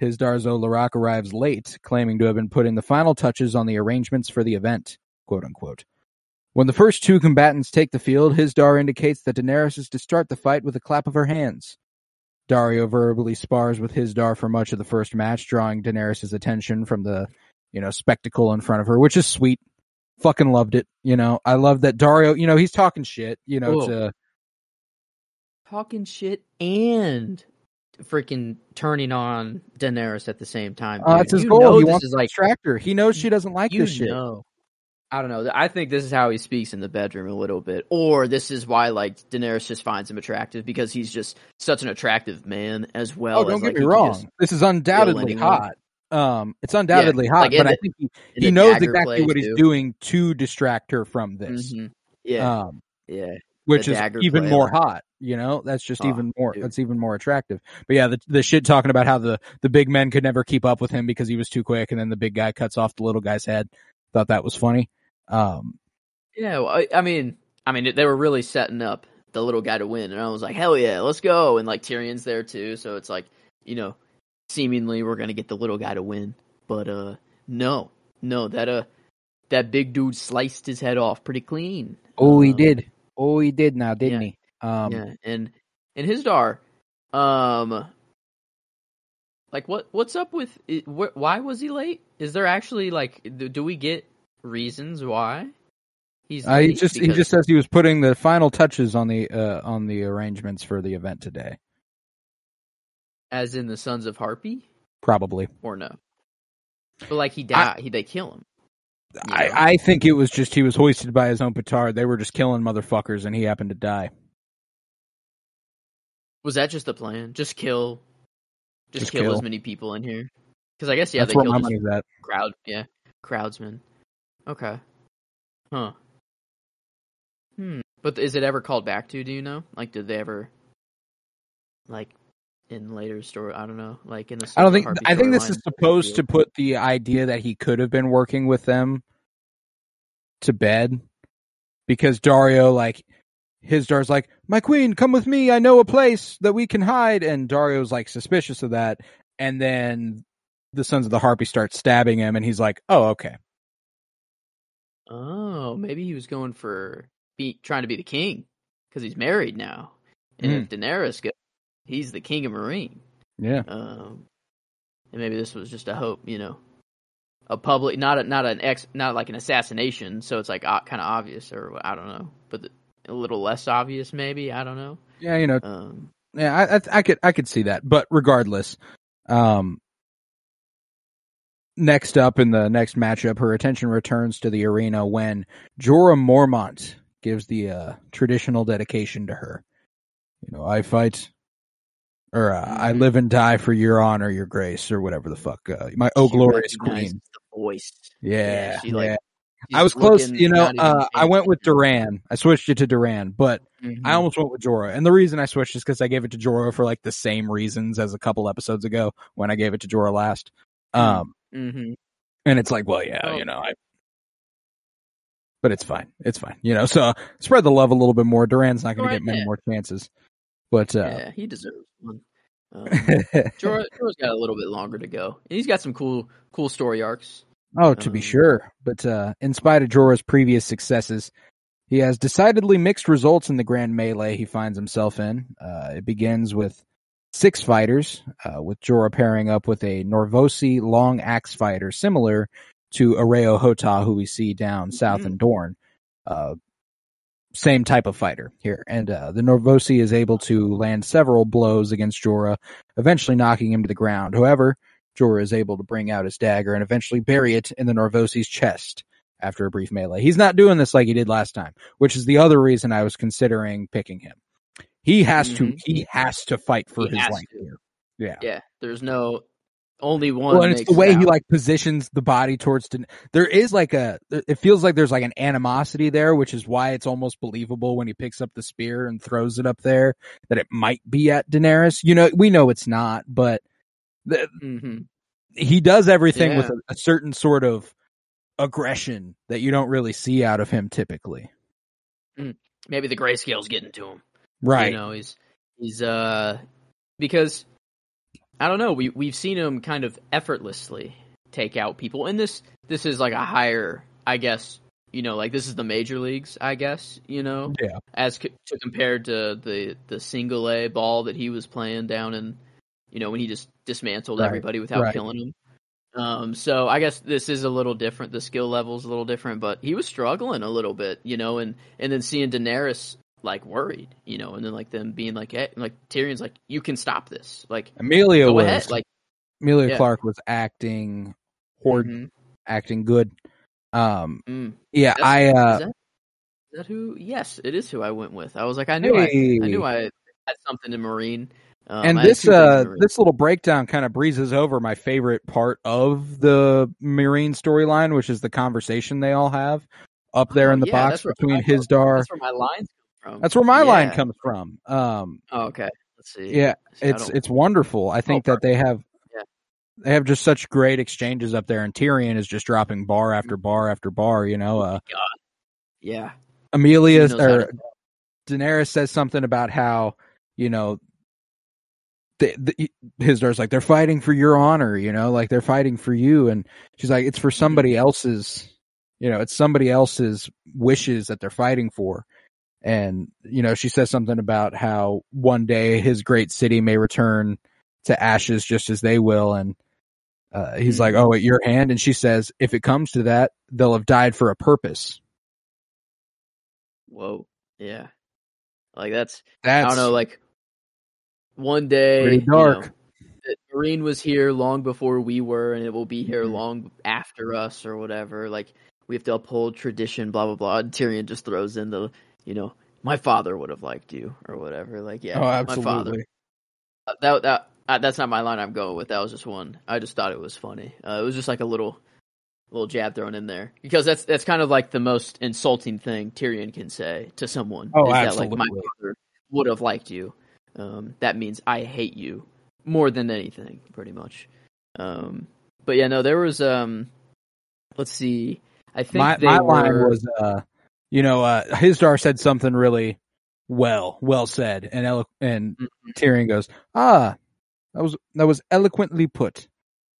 Hizdahr zo Loraq arrives late, claiming to have been putting the final touches on the arrangements for the event, quote unquote. When the first two combatants take the field, Hizdahr indicates that Daenerys is to start the fight with a clap of her hands. Daario verbally spars with Hizdahr for much of the first match, drawing Daenerys' attention from the, you know, spectacle in front of her, which is sweet. Fucking loved it. You know, I love that Daario, you know, he's talking shit, you know, Cool. to, talking shit and freaking turning on Daenerys at the same time. uh, it's his You goal. know He this wants is to like distract her. He knows she doesn't like this shit. know. I don't know. I think this is how he speaks in the bedroom a little bit, or this is why like Daenerys just finds him attractive because he's just such an attractive man as well. Oh, don't as, get like, me wrong. This is undoubtedly hot. Um, it's undoubtedly hot, like but I think he, he knows exactly what he's too. doing to distract her from this. Mhm. Yeah, Um, yeah. Which is even more hot. You know, that's just Oh, even more. dude. That's even more attractive. But yeah, the the shit talking about how the the big men could never keep up with him because he was too quick, and then the big guy cuts off the little guy's head. Thought that was funny. Um, Yeah, well, I, I mean, I mean, they were really setting up the little guy to win, and I was like, hell yeah, let's go. And like Tyrion's there too, so it's like, you know, seemingly we're gonna get the little guy to win, but uh, no, no, that uh, that big dude sliced his head off pretty clean. oh, he Um, did. Oh, he did. Now, didn't yeah. he? Um, yeah, and and Hizdahr, um, like what what's up with? It, wh- why was he late? Is there actually like, do, do we get reasons why he's Uh, he late? just he just says he was putting the final touches on the uh, on the arrangements for the event today. as in the Sons of Harpy Probably. or no? But like he died, he they kill him. You? I, I think it was just he was hoisted by his own petard. They were just killing motherfuckers, and he happened to die. Was that just the plan? Just kill, just, Just kill, kill. as many people in here. Because I guess yeah, That's they where killed my just money's at. crowd. Yeah, crowdsmen. Okay. Huh. Hmm. But is it ever called back to? Do you know? Like, did they ever, like, in later story? I don't know. Like in the. I don't think. I think this is supposed to put the idea that he could have been working with them to bed, because Daario, like, his daughter's like, "My queen, come with me. I know a place that we can hide." And Daario's like suspicious of that, and then the Sons of the Harpy start stabbing him, and he's like, "Oh, okay." Oh, maybe he was going for be trying to be the king because he's married now, and Hmm. if Daenerys goes, he's the king of Meereen. Yeah. Um, and maybe this was just a hope, you know, a public, not a, not an ex, not like an assassination. So it's like uh, kind of obvious, or I don't know, but the, a little less obvious, maybe. I don't know. Yeah, you know, Um, Yeah, I, I I could I could see that, but regardless, um, next up in the next matchup, her attention returns to the arena when Jorah Mormont gives the uh, traditional dedication to her. You know, I fight, or uh, I Mhm. live and die for your honor, your grace, or whatever the fuck. Uh, my oh she glorious queen. The voice. Yeah, she, like, yeah. I was close. You know, uh, I went with. Doran. I switched it to Doran, but Mhm. I almost went with Jorah, and the reason I switched is because I gave it to Jorah for like the same reasons as a couple episodes ago when I gave it to Jorah last. Um, Mhm. and it's like, well, yeah, Oh. you know, I. But it's fine. It's fine. You know, so spread the love a little bit more. Doran's not going to get many yeah. more chances, but uh, Yeah, he deserves one. *laughs* Um, Jorah, Jorah's got a little bit longer to go. And he's got some cool, cool story arcs. oh, to be Um, sure. But uh, in spite of Jorah's previous successes, he has decidedly mixed results in the grand melee he finds himself in. Uh, it begins with six fighters, uh, with Jorah pairing up with a Norvosi long axe fighter similar to Areo Hotah, who we see down south Mhm. in Dorne. Uh, same type of fighter here. And uh, the Norvosi is able to land several blows against Jorah, eventually knocking him to the ground. However, Jorah is able to bring out his dagger and eventually bury it in the Norvosi's chest after a brief melee. He's not doing this like he did last time, which is the other reason I was considering picking him. He has to Mhm. he has to fight for He his life to. here. Yeah. Yeah, there's no only one. Well, and it's the it way he like positions the body towards. Dan- there is like a. It feels like there's like an animosity there, which is why it's almost believable when he picks up the spear and throws it up there that it might be at Daenerys. You know, we know it's not, but the, Mhm. he does everything with a, a certain sort of aggression that you don't really see out of him typically. Maybe the grayscale's getting to him. Right. You know, he's he's uh because I don't know, we we've seen him kind of effortlessly take out people. And this this is like a higher, I guess, you know, like this is the major leagues, I guess, you know, Yeah. as co- to compared to the the single A ball that he was playing down in, you know, when he just dismantled Right, everybody without right. killing them. Um, so I guess this is a little different. The skill level's a little different, but he was struggling a little bit, you know, and and then seeing Daenerys like worried, you know, and then like them being like, hey, like Tyrion's like, you can stop this, like Emilia was ahead, like Emilia Yeah. Clarke was acting horde, mhm, acting good. Um, mm. yeah, That's- I uh, is, that, is that who? Yes, it is who I went with. I was like, I knew I, I knew I had something in Meereen. Um, and I this two things in uh this little breakdown kind of breezes over my favorite part of the Meereen storyline, which is the conversation they all have up there Oh, in the yeah, box between Hizdahr. that's where my lines from. That's where my line comes from. Um, Oh, okay, let's see. yeah, See, it's it's wonderful. I think that they have Yeah. they have just such great exchanges up there, and Tyrion is just dropping bar Mm-hmm. after bar after bar. You know, uh, yeah. Emilia He knows how or Daenerys says something about how you know the, the, Hizdahr's like they're fighting for your honor, you know, like they're fighting for you, and she's like it's for Mm-hmm. somebody else's, you know, it's somebody else's wishes that they're fighting for, and you know she says something about how one day his great city may return to ashes just as they will, and Uh, he's like, "Oh, at your hand," and she says, "If it comes to that, they'll have died for a purpose." Whoa. Yeah. Like that's That's I don't know, like one day Pretty you dark. know, Meereen was here long before we were, and it will be here Mhm. long after us, or whatever. Like we have to uphold tradition, blah blah blah. And Tyrion just throws in the, you know, my father would have liked you, or whatever. Like yeah, oh, my father. Uh, That that uh, that's not my line. I'm going with. That was just one. I just thought it was funny. Uh, it was just like a little little jab thrown in there because that's that's kind of like the most insulting thing Tyrion can say to someone. Oh, is that like my father would have liked you. Um, that means I hate you more than anything, pretty much. Um, but yeah, no, there was um, let's see. I think my my were, line was, uh, you know, uh, Hizdahr said something really well, well said, and elo- and Mhm. Tyrion goes, "Ah, that was that was eloquently put."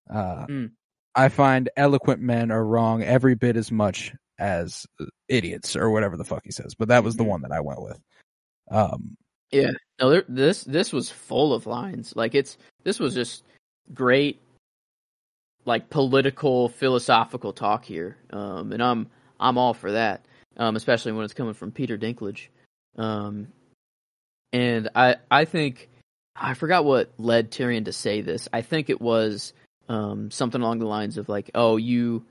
Uh, Mm. I find eloquent men are wrong every bit as much as idiots, or whatever the fuck he says. But that was the Mhm. one that I went with. Um, Yeah, no, there, this this was full of lines. Like it's this was just great, like political, philosophical talk here. Um, and I'm I'm all for that. Um, especially when it's coming from Peter Dinklage. Um, and I I think I forgot what led Tyrion to say this. I think it was um something along the lines of like, oh, you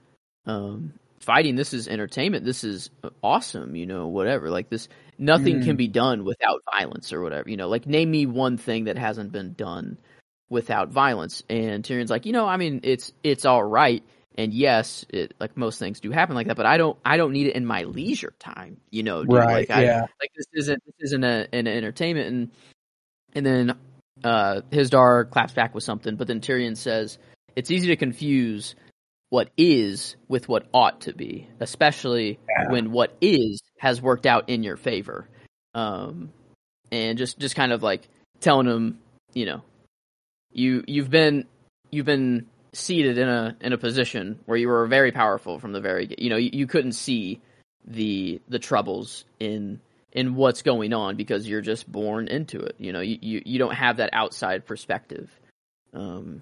um fighting this is entertainment. This is awesome. You know, whatever. Like this nothing Mm. can be done without violence or whatever. You know, like name me one thing that hasn't been done without violence. And Tyrion's like, you know, I mean, it's it's all right. And yes, it like most things do happen like that, but I don't I don't need it in my leisure time. You know, dude. right? Like, I, yeah. like this isn't this isn't a, an entertainment. And and then uh Hizdahr claps back with something, but then Tyrion says it's easy to confuse what is with what ought to be, especially Yeah. when what is has worked out in your favor. Um, and just just kind of like telling him, you know, you you've been you've been seated in a in a position where you were very powerful from the very you know you, you couldn't see the the troubles in in what's going on because you're just born into it. You know you you, you don't have that outside perspective. Um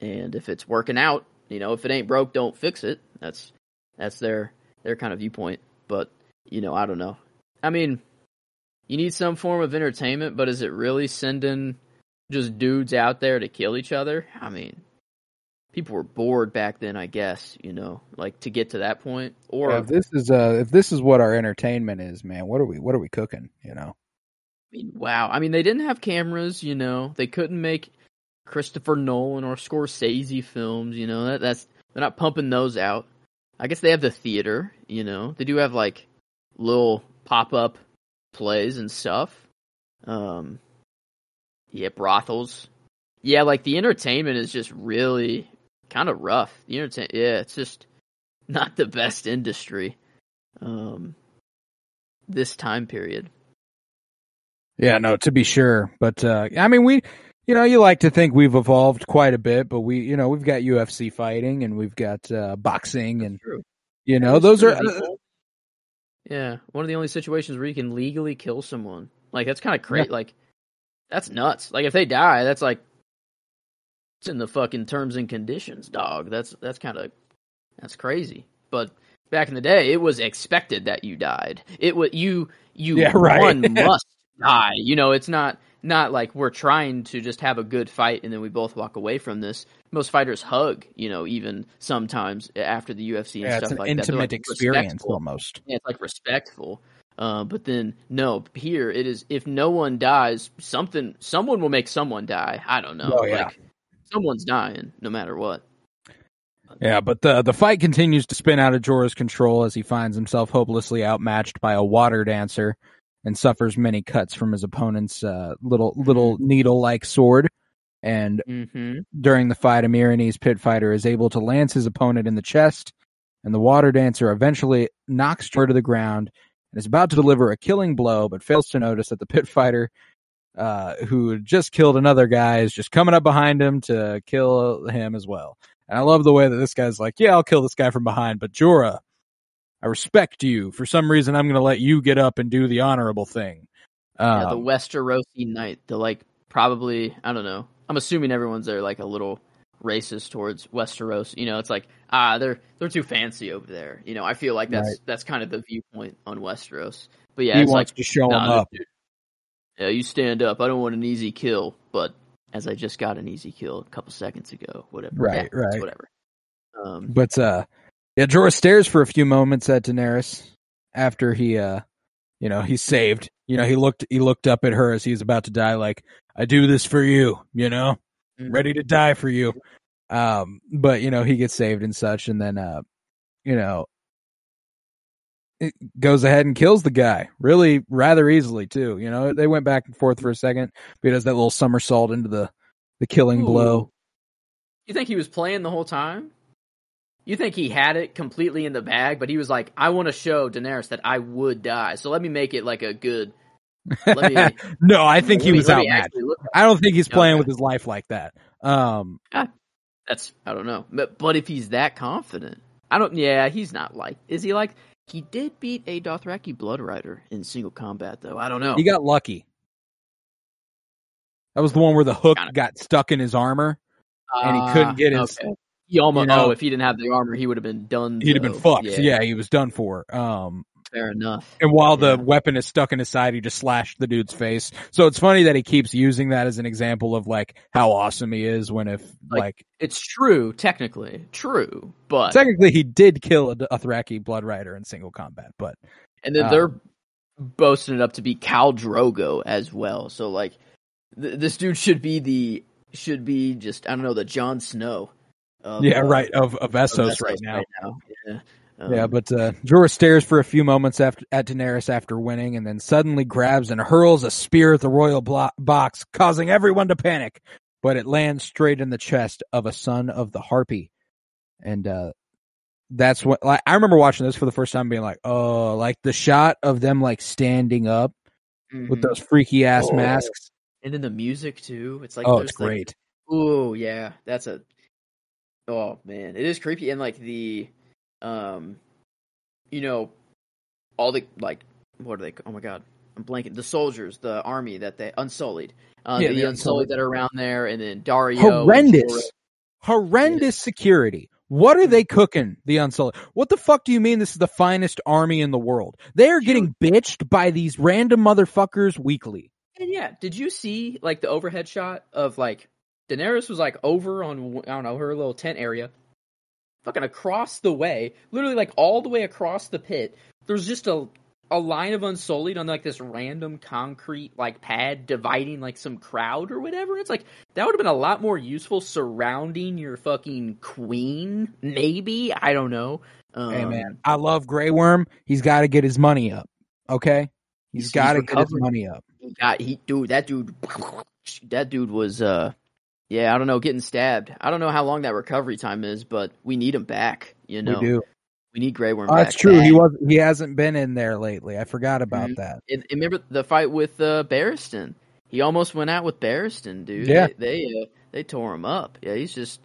and if it's working out you know if it ain't broke don't fix it. That's that's their their kind of viewpoint. But you know i don't know. I mean you need some form of entertainment but is it really sending just dudes out there to kill each other? I mean people were bored back then i guess you know like to get to that point or Yeah, if this is uh, if this is what our entertainment is, man, what are we what are we cooking? You know? I mean, wow. I mean, they didn't have cameras, you know. They couldn't make Christopher Nolan or Scorsese films, you know. That, that's they're not pumping those out. I guess they have the theater, you know. They do have like little pop up plays and stuff. Um, yeah, brothels. Yeah, like the entertainment is just really kind of rough. The entertain, yeah, it's just not the best industry. Um, this time period. Yeah, no, to be sure. But uh I mean we you know, you like to think we've evolved quite a bit, but we you know, we've got UFC fighting and we've got uh boxing and you know, those are One of the only- yeah, one of the only situations where you can legally kill someone. Like that's kind of crazy. Like that's nuts. Like if they die, that's like it's in the fucking terms and conditions, dog. That's that's kind of that's crazy. But back in the day, it was expected that you died. It was you you Yeah, *laughs* right. one must die. You know, it's not not like we're trying to just have a good fight and then we both walk away from this. Most fighters hug, you know, even sometimes after the UFC and yeah, stuff it's an like that. They're, intimate like, experience respectful. almost. Yeah, it's like respectful. Uh, but then no, here it is. If no one dies, something, someone will make someone die. I don't know. Oh, yeah. Like someone's dying, no matter what. Yeah, but the the fight continues to spin out of Jorah's control as he finds himself hopelessly outmatched by a water dancer and suffers many cuts from his opponent's uh, little little needle like sword. And Mm-hmm. during the fight, a Meereenese pit fighter is able to lance his opponent in the chest, and the water dancer eventually knocks Jorah to the ground and is about to deliver a killing blow, but fails to notice that the pit fighter, uh, who just killed another guy, is just coming up behind him to kill him as well. And I love the way that this guy's like, yeah, I'll kill this guy from behind, but Jorah, I respect you. For some reason, I'm going to let you get up and do the honorable thing. yeah, the Um, Westerosi Knight, the like probably I don't know. I'm assuming everyone's there like a little racist towards Westeros. You know, it's like ah, they're they're too fancy over there. You know, I feel like that's Right. that's kind of the viewpoint on Westeros. But yeah, he it's wants like to show nah, him up. dude, Yeah, you stand up. I don't want an easy kill, but as I just got an easy kill a couple seconds ago, whatever. Right, Yeah, right. Whatever. Um, But uh yeah, Jorah stares for a few moments at Daenerys after he uh you know, he's saved. You know, he looked he looked up at her as he was about to die like, I do this for you, you know? Mhm. Ready to die for you. Um but you know, he gets saved and such and then uh you know goes ahead and kills the guy really rather easily too. You know, they went back and forth for a second, but he does that little somersault into the the killing blow. You think he was playing the whole time? You think he had it completely in the bag, but he was like, "I want to show Daenerys that I would die, so let me make it like a good." *laughs* Let me, no, I think he me- was outmatched. I don't think he's playing Okay. with his life like that. Um, That's I don't know, but but if he's that confident, I don't. Yeah, he's not like. Is he like? He did beat a Dothraki Blood Rider in single combat, though. I don't know. he got lucky. That was the one where the hook Kinda. got stuck in his armor, and he couldn't get Ah, his- okay. He almost. you know- oh, if he didn't have the armor, he would have been done. he'd have been though. fucked. Yeah. he was done for. Um, fair enough. and while the weapon is stuck in his side, he just slashed the dude's face. So it's funny that he keeps using that as an example of like how awesome he is. When if Like, like, It's true, technically true, but technically he did kill a Dothraki blood rider in single combat, but And then Um, they're boasting it up to be Khal Drogo as well. So like, th- this dude should be the should be just I don't know the Jon Snow. Of, yeah, uh, right of of of Essos Essos right now. Yeah. Um, Yeah, but uh, Jorah stares for a few moments after at Daenerys after winning, and then suddenly grabs and hurls a spear at the royal blo- box, causing everyone to panic. But it lands straight in the chest of a son of the Harpy, and uh, that's what like, I remember watching this for the first time, being like, "Oh, like the shot of them like standing up with mhm. those freaky ass Oh. masks. and then the music too. It's like oh, it's like, great. Ooh, yeah, that's a. Oh man, it is creepy and like the, um, you know, all the like, what are they? Oh my god, I'm blanking. The soldiers, the army that they unsullied, uh, Yeah, the, the unsullied Unsullied. that are around there, and then Daario. horrendous, horrendous security. What are they cooking? The Unsullied. What the fuck do you mean this is the finest army in the world? They are getting bitched by these random motherfuckers weekly. And yeah, did you see like the overhead shot of like Daenerys was like over on I don't know her little tent area, fucking across the way, literally like all the way across the pit. There's just a a line of Unsullied on like this random concrete like pad dividing like some crowd or whatever. It's like that would have been a lot more useful surrounding your fucking queen. Maybe I don't know. Um, hey man, I love Grey Worm. He's got to get his money up. Okay, he's He's- got to get his money up. he got he dude that dude *laughs* that dude was uh yeah i don't know getting stabbed i don't know how long that recovery time is but we need him back you know we do. we need Grey Worm Oh, back that's true. He bad. was. He hasn't been in there lately. I forgot about Mhm. that. and, and remember the fight with uh Barristan he almost went out with Barristan dude Yeah. they they, uh, they tore him up yeah he's just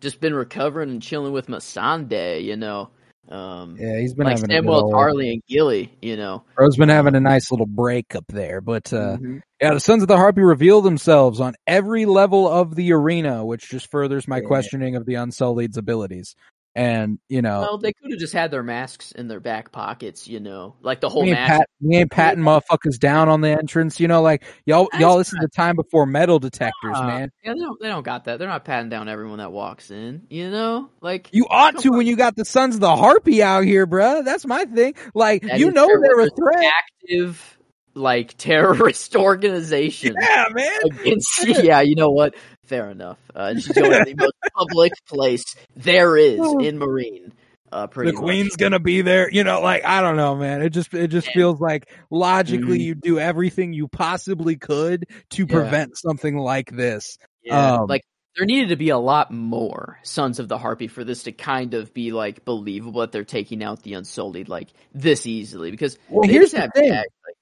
just been recovering and chilling with Missandei you know um Yeah, he's been like having Samuel Tarly and Gilly you know Bro's been having a nice little break up there, but uh, Mhm. Yeah, the Sons of the Harpy reveal themselves on every level of the arena, which just furthers my Yeah. questioning of the Unsullied's abilities. And you know, well they could have just had their masks in their back pockets you know like the whole we ain't, pat, we ain't patting motherfuckers down on the entrance. You know, like y'all That's y'all listen to time before metal detectors, Uh, man. Yeah, they don't. They don't got that. They're not patting down everyone that walks in. You know, like You ought to on. when you got the Sons of the Harpy out here, bruh. That's my thing. Like that you know they're a threat. active, like terrorist *laughs* organization Yeah, man. against. Yeah, you know what? Fair enough. Uh, and she's going to the most *laughs* public place there is in Meereen. Uh, pretty the much. queen's gonna be there. You know, like I don't know, man. It just it just Yeah. feels like logically Mhm. you do everything you possibly could to Yeah. prevent something like this. Yeah, Um, like there needed to be a lot more Sons of the Harpy for this to kind of be like believable that they're taking out the Unsullied like this easily because Well, they here's just the have thing. tags, like,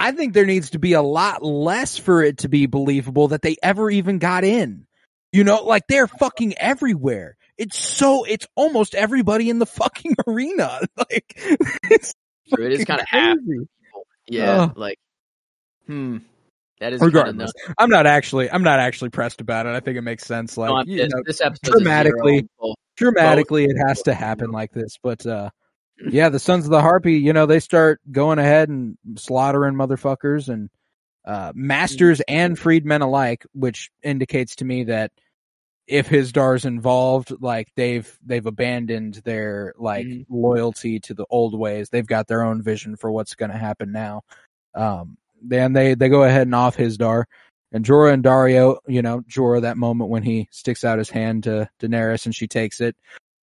I think there needs to be a lot less for it to be believable that they ever even got in. You know, like they're fucking everywhere. It's so it's almost everybody in the fucking *laughs* arena. *laughs* Like it's True, it is kinda half. crazy. Yeah, Ugh. like, hmm. That is regardless. I'm not actually I'm not actually pressed about it. I think it makes sense. Like No, you know, this episode dramatically- dramatically it has to happen like this. But uh yeah, the Sons of the Harpy, you know, they start going ahead and slaughtering motherfuckers and uh masters and freedmen alike, which indicates to me that if Hizdahr's involved, like they've they've abandoned their like Mhm. loyalty to the old ways. They've got their own vision for what's gonna happen now. Um then they they go ahead and off Hizdahr. And Jorah and Daario, you know, Jorah that moment when he sticks out his hand to Daenerys and she takes it.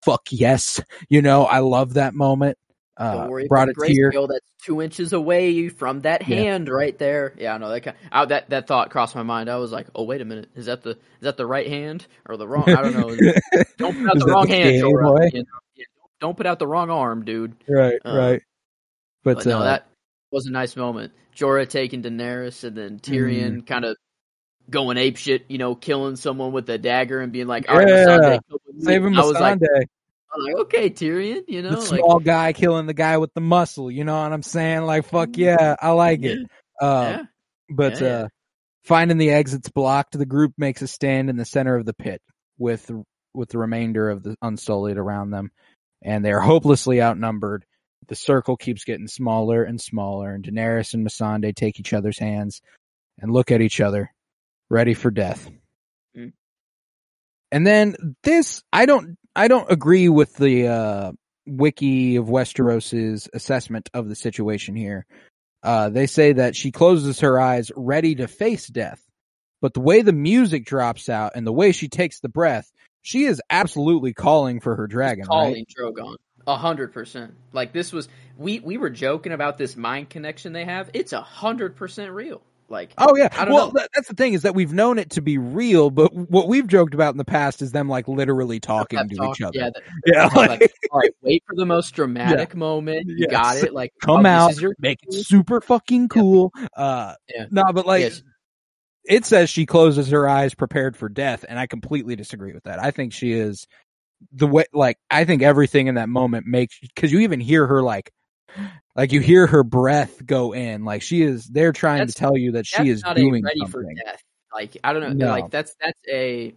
Fuck yes. You know, I love that moment. Uh, brought a tear. That's two inches away from that Yeah. hand right there. Yeah, I know that. Kind I, that that thought crossed my mind. I was like, oh wait a minute, is that the is that the right hand or the wrong? I don't know. *laughs* Don't put out the wrong the hand, Jorah. You know? Yeah, don't put out the wrong arm, dude. right, Uh, right. But, But, no, uh, that was a nice moment. Jorah taking Daenerys and then Tyrion Mm-hmm. kind of going ape shit, you know, killing someone with a dagger and being like, "All right, Yeah. Kill me." saving I was like, I was like, okay, Tyrion, you know, the like, small guy killing the guy with the muscle. You know what I'm saying? Like, fuck yeah, I like it. Uh, yeah, But Yeah, uh, finding the exits blocked, the group makes a stand in the center of the pit with with the remainder of the Unsullied around them, and they are hopelessly outnumbered. The circle keeps getting smaller and smaller, and Daenerys and Missandei take each other's hands and look at each other, ready for death. Mm. And then this, I don't, I don't agree with the uh, wiki of Westeros's assessment of the situation here. Uh, they say that she closes her eyes, ready to face death. But the way the music drops out and the way she takes the breath, she is absolutely calling for her dragon, right? calling Drogon. A hundred percent. Like this was we we were joking about this mind connection they have. It's a hundred percent real. Like Oh yeah. I don't well, know. that- that's the thing is that we've known it to be real, but what we've joked about in the past is them like literally talking to each other. Yeah, *laughs* Yeah, like, like, *laughs* all right, wait for the most dramatic moment. You Yes. got it. Like come oh, out, your make it super fucking cool. Uh, Yeah. no, but like, Yes. it says she closes her eyes prepared for death, and I completely disagree with that. I think she is the way, like, I think everything in that moment makes, cause you even hear her like, like you hear her breath go in, like she is, they're trying That's- to tell you that she is doing a ready for something. death. Like I don't know. No. Like that's that's a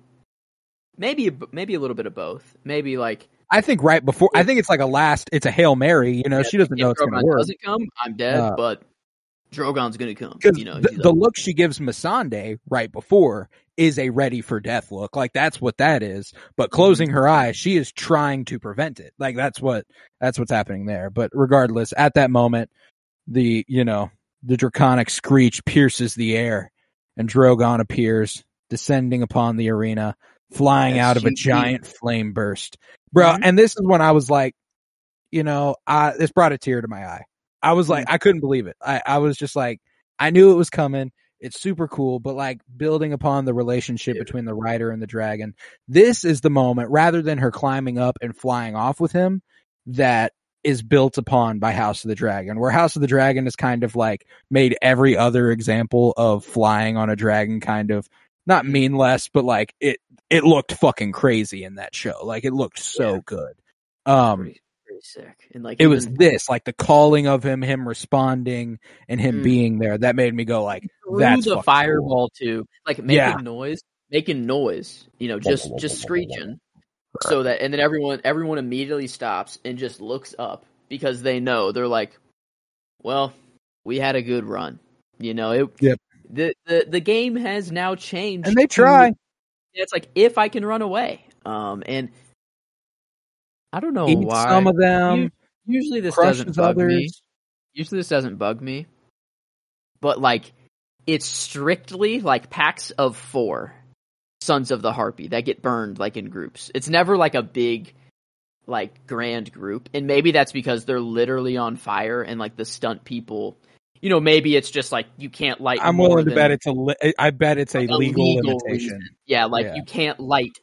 maybe a, maybe a little bit of both. Maybe like I think right before, I think it's like a last, it's a Hail Mary, you know, yeah, she doesn't know it's going to work. doesn't come, I'm dead. Uh, but Drogon's gonna come. You know, the, the look she gives Missandei right before is a ready for death look. Like that's what that is. Mm-hmm. But closing her eyes, she is trying to prevent it. Like that's what that's what's happening there. But regardless, at that moment, the you know the draconic screech pierces the air, and Drogon appears, descending upon the arena, flying That's out of a giant flame burst, bro. Mhm. And this is when I was like, you know, I this brought a tear to my eye. I was like, I couldn't believe it. I, I was just like, I knew it was coming. It's super cool, but like building upon the relationship Yeah. between the rider and the dragon, this is the moment rather than her climbing up and flying off with him that is built upon by House of the Dragon, where House of the Dragon is kind of like made every other example of flying on a dragon kind of not mean less, but like it, it looked fucking crazy in that show. Like it looked so Yeah. good. Um, sick. And like it was this like the calling of him him responding and him Mm. being there that made me go like that's the fucking fireball too, like making Yeah. noise, making noise. You know, just just screeching, so that and then everyone everyone immediately stops and just looks up because they know they're like, well, we had a good run. You know, it. Yep. The the the game has now changed, and they to- try It's like if I can run away, um, and I don't know eat why. some of them Usually this doesn't bug me usually this doesn't bug me but like it's strictly like packs of four sons of the harpy that get burned like in groups it's never like a big like grand group and maybe that's because they're literally on fire and like the stunt people you know maybe it's just like you can't light i'm willing to bet it's a li- i bet it's a like, a legal, legal limitation reason. yeah like Yeah. you can't light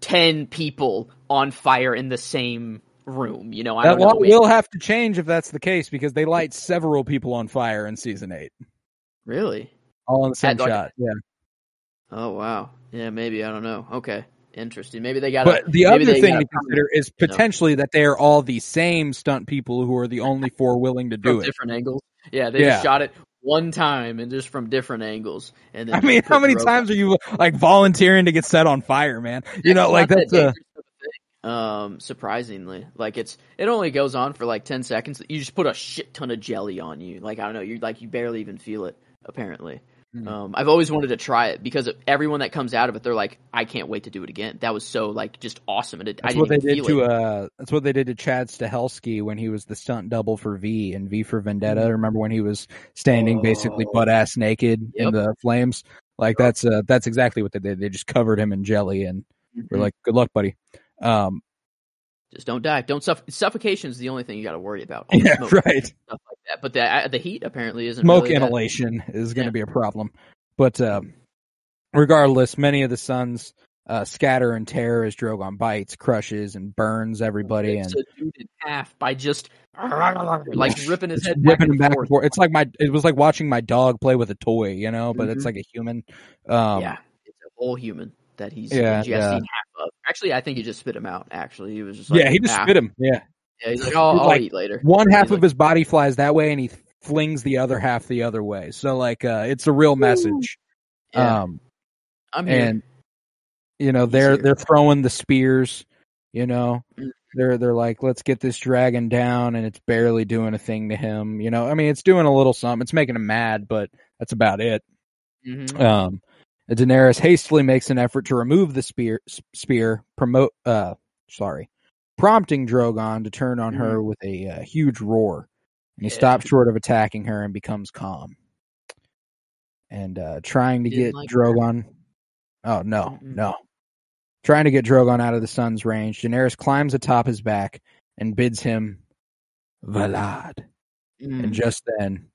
10 people on fire in the same room you know i that don't know law will have to change if that's the case because they light several people on fire in season eight really all in the same At, like, shot yeah Oh wow. Yeah, maybe I don't know. Okay, interesting. Maybe they got. but the other thing to consider is potentially that they are all the same stunt people who are the only four willing to do it different angles. Yeah, they Yeah. just shot it one time and just from different angles. And then I mean, how many times are you like volunteering to get set on fire, man? You know, like that's that a dangerous of a thing. Um, surprisingly, like it's it only goes on for like ten seconds. You just put a shit ton of jelly on you. Like I don't know, you're like you barely even feel it. Apparently, Hmm. um, I've always wanted to try it because everyone that comes out of it, they're like, I can't wait to do it again. That was so like just awesome, and it, I That's what they did to it. uh that's what they did to Chad Stahelski when he was the stunt double for V and V for Vendetta. Remember when he was standing basically. Oh. butt ass naked in the flames? Like that's uh that's exactly what they did. They just covered him in jelly and we're Mhm. like, Good luck, buddy. Um just don't die. Don't suff- suffocation is the only thing you got to worry about. Yeah, Smoke, *laughs* right. Stuff like that. But the uh, the heat apparently isn't Smoke really inhalation is gonna Yeah. be a problem. But um regardless, many of the sons uh, scatter and tear as Drogon bites, crushes, and burns everybody, and a dude in half by just like *laughs* ripping his head back ripping and him back and forth. It's like my it was like watching my dog play with a toy, you know, but it's Mhm. like a human. Um, yeah, it's a whole human that he's Yeah, ingesting half of. Actually, I think he just spit him out. Actually, he was just like, yeah, he just spit him. Yeah, Yeah, he's like, I'll, He's I'll like, eat later. one half He's of like- his body flies that way, and he flings the other half the other way. So like, uh, it's a real message. Yeah, Um, I'm here. and you know He's they're here. they're throwing the spears. You know, Mhm. they're they're like, let's get this dragon down, and it's barely doing a thing to him. You know, I mean, it's doing a little something. It's making him mad, but that's about it. Mhm. Um, Daenerys hastily makes an effort to remove the spear, spear, promote, uh, sorry, prompting Drogon to turn on her with a uh, huge roar. And he Yeah. stops short of attacking her and becomes calm. And uh, trying to get like Drogon. Oh no, Mm-mm. no! Trying to get Drogon out of the sun's range, Daenerys climbs atop his back and bids him, "Valad." Mm. And just then,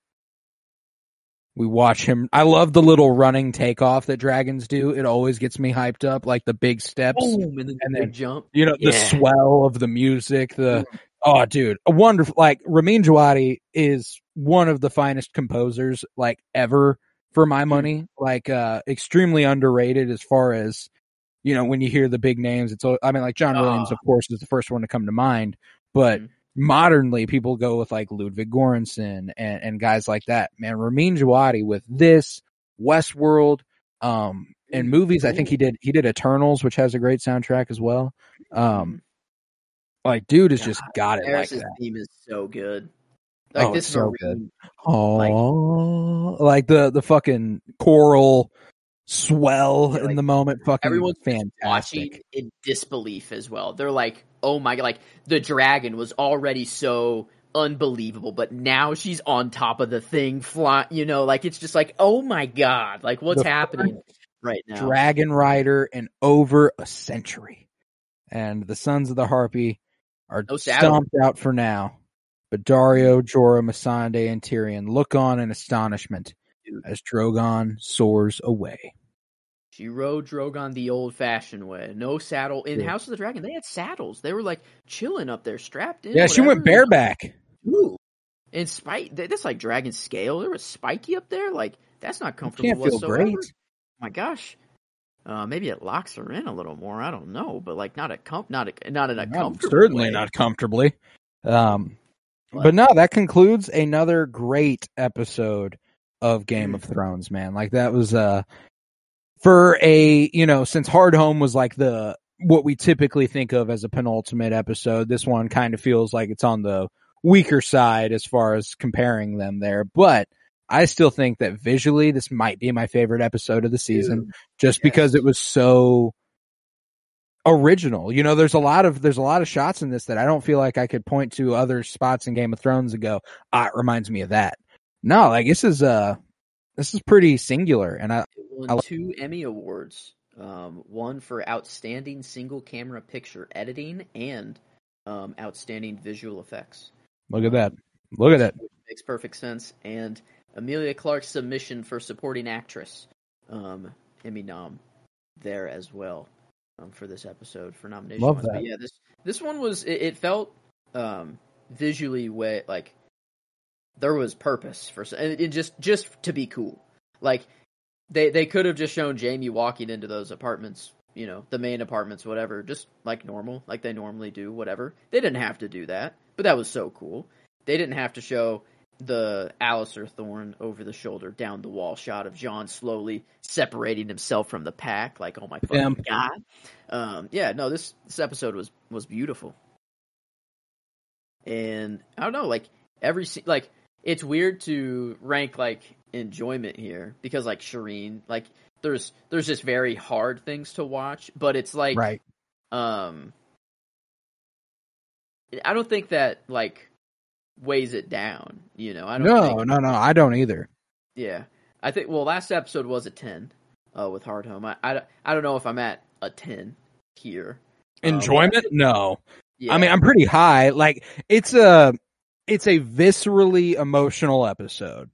we watch him. I love the little running takeoff that dragons do. It always gets me hyped up, like the big steps. Boom, and then, and then- jump. You know, the swell of the music. The oh, dude, a wonderful. Like Ramin Djawadi is one of the finest composers like ever for my money. Like uh extremely underrated as far as you know when you hear the big names. It's I mean like John Williams, Ah. of course, is the first one to come to mind, but Mhm. Modernly people go with like Ludwig Göransson and, and guys like that. Man, Ramin Djawadi with this Westworld, um, and movies. I think he did he did Eternals, which has a great soundtrack as well. Um, like dude has just got it like Daenerys' that. theme is so good. Like Oh, this is so good. Oh, like the the fucking choral swell Yeah, in the moment. Fucking everyone's fantastic. watching in disbelief as well. They're like, "Oh my god!" Like the dragon was already so unbelievable, but now she's on top of the thing, fly. You know, like it's just like, "Oh my god!" Like what's The happening right now? Dragon Rider in over a century. And the Sons of the Harpy are No stomped out for now. But Daario, Jorah, Missandei, and Tyrion look on in astonishment. As Drogon soars away. She rode Drogon the old-fashioned way. No saddle in Yeah. House of the Dragon. They had saddles. They were like chilling up there, strapped in. Yeah, she went whatever, you know? bareback. Ooh. And spike that's like dragon scale. There was spiky up there. Like that's not comfortable Can't feel whatsoever. great. My gosh. Uh, maybe it locks her in a little more. I don't know, but like not a com- not a not in a certainly way. not comfortably. Um, But- but no, that concludes another great episode of Game Mm. of Thrones, man. Like that was uh for a you know since Hardhome was like the what we typically think of as a penultimate episode. This one kind of feels like it's on the weaker side as far as comparing them there, but. I still think that visually this might be my favorite episode of the season Dude, just yes. because it was so original. You know, there's a lot of there's a lot of shots in this that I don't feel like I could point to other spots in Game of Thrones and go, ah, it reminds me of that. No, like this is uh this is pretty singular and I It won I two Emmy awards. Um, one for outstanding single camera picture editing and um, outstanding visual effects. look at that. Look at that. makes perfect sense. And Emilia Clarke's submission for supporting actress, um, Emmy nom, there as well um, for this episode for nomination. Love wise. But yeah, this this one was it, it felt um, visually way like there was purpose for and it, just just to be cool. Like they they could have just shown Jaime walking into those apartments, you know, the main apartments, whatever, just like normal, like they normally do, whatever. They didn't have to do that, but that was so cool. They didn't have to show the Alliser Thorne over the shoulder down the wall shot of Jon slowly separating himself from the pack. Like, oh my fucking god! Um, yeah, no, this this episode was was beautiful, and I don't know, like every like it's weird to rank like enjoyment here because like Shireen, like there's there's just very hard things to watch, but it's like right. um I don't think that like weighs it down, you know. I don't No, think, no, no. I don't either. yeah. I think well last episode was a 10 uh with Hardhome. I I, I don't know if I'm at a 10 here. Um, Enjoyment? No. yeah. I mean, I'm pretty high. Like it's a it's a viscerally emotional episode.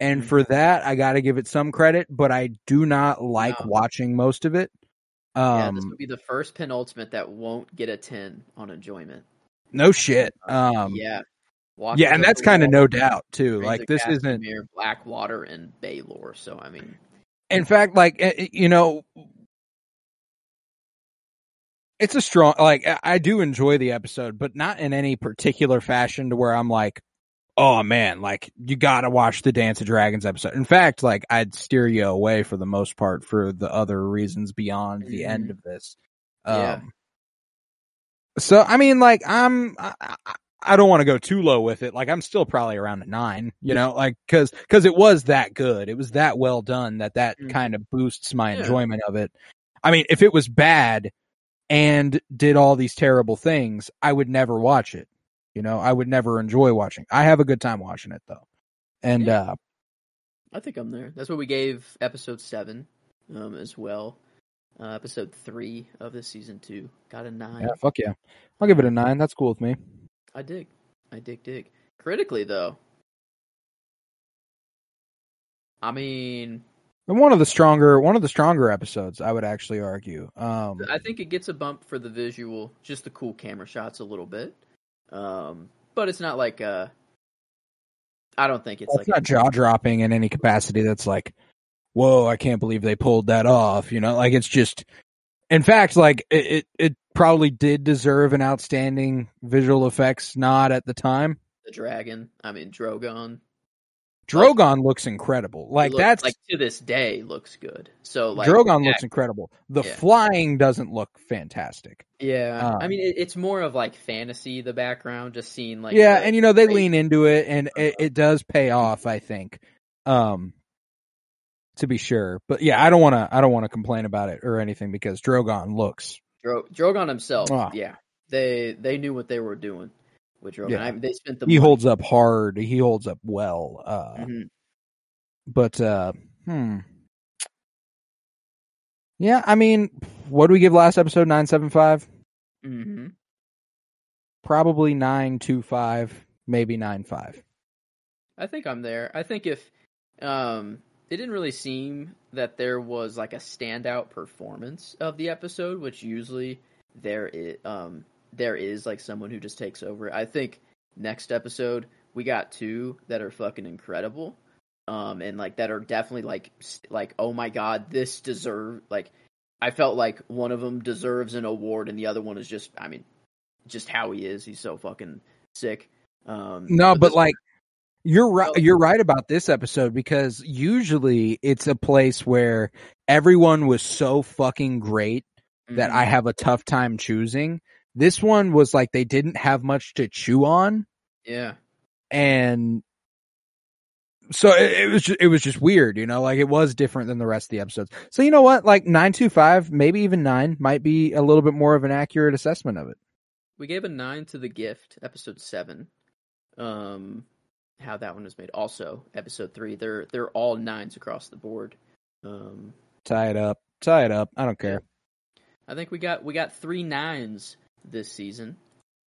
And Mhm. for that, I got to give it some credit, but I do not like No. watching most of it. yeah, Um this would be the first penultimate that won't get a 10 on enjoyment. no shit. Um yeah. Walk yeah, and that's kind of no doubt too. Like this isn't Blackwater and Baelor, so I mean in fact like eh, eh, you know it's a strong like I- do enjoy the episode, but not in any particular fashion to where I'm like, oh man, like you gotta watch the Dance of Dragons episode. In fact, like I'd steer you away for the most part for the other reasons beyond the end Mhm. of this. Yeah. Um, so I mean, like I'm, I, I- don't want to go too low with it. Like I'm still probably around a nine, you know, like because because it was that good, it was that well done that that Mhm. kind of boosts my Yeah. enjoyment of it. I mean, if it was bad and did all these terrible things, I would never watch it. You know, I would never enjoy watching. I have a good time watching it though, and Yeah. uh I think I'm there. That's what we gave episode seven, um, as well. Uh, episode three of this season two got a nine. yeah, fuck yeah, I'll give it a nine. That's cool with me. I dig, I dig, dig. Critically though, I mean, one of the stronger, one of the stronger episodes, I would actually argue. Um, I think it gets a bump for the visual, just the cool camera shots a little bit. Um, but it's not like uh, I don't think it's it's like not jaw dropping in any capacity. That's like, whoa, I can't believe they pulled that off. You know, like it's just, in fact, like it, it, it probably did deserve an outstanding visual effects nod at the time. the dragon. I mean, Drogon. Drogon looks incredible. Like Look- that's like to this day looks good. So like Drogon yeah, looks incredible. The Yeah. flying doesn't look fantastic. Yeah, I Um, mean it, it's more of like fantasy. The background, just seeing like yeah, the- and you know they lean into it, and it, Uh-huh. it does pay off. I think, um, to be sure. But yeah, I don't want to. I don't want to complain about it or anything because Drogon looks. Dro- Drogon himself. Ah. Yeah, they they knew what they were doing Yeah. I they spent the He money. holds up hard. He holds up well. Uh, Mhm. but uh, hmm. Yeah, I mean, what do we give last episode? Nine seven five. Mhm. Probably nine two five. Maybe nine five. I think I'm there. I think if um, it didn't really seem that there was like a standout performance of the episode, which usually there is um there is like someone who just takes over. I think next episode we got two that are fucking incredible. Um and like that are definitely like like oh my god, this deserve like I felt like one of them deserves an award and the other one is just I mean just how he is. He's so fucking sick. Um No, but this- like you're right. Well- You're right about this episode because usually it's a place where everyone was so fucking great that. I have a tough time choosing. This one was like they didn't have much to chew on, yeah. and so it, it was just, it was just weird, you know. Like it was different than the rest of the episodes. So you know what? Like nine two five, maybe even nine, might be a little bit more of an accurate assessment of it. We gave a nine to the gift, episode seven. Um, how that one was made. Also, episode three. They're they're all nines across the board. Um, Tie it up, tie it up. I don't care. I think we got we got three nines this season.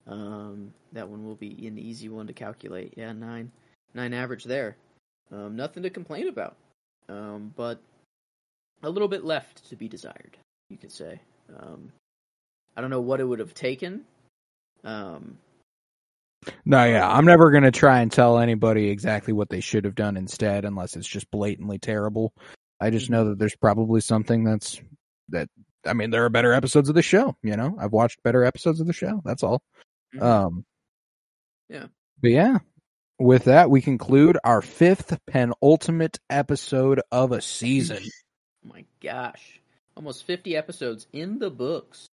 Um, that one will be an easy one to calculate. Yeah, nine nine average there. Um, nothing to complain about. Um, but a little bit left to be desired, you could say. Um, I don't know what it would have taken. Um, No, yeah, I'm never gonna try and tell anybody exactly what they should have done instead, unless it's just blatantly terrible. I just know that there's probably something that's that. I mean, there are better episodes of the show. You know, I've watched better episodes of the show. That's all. Mhm. Um, Yeah. but yeah, with that, we conclude our fifth penultimate episode of a season. Oh my gosh. Almost 50 episodes in the books.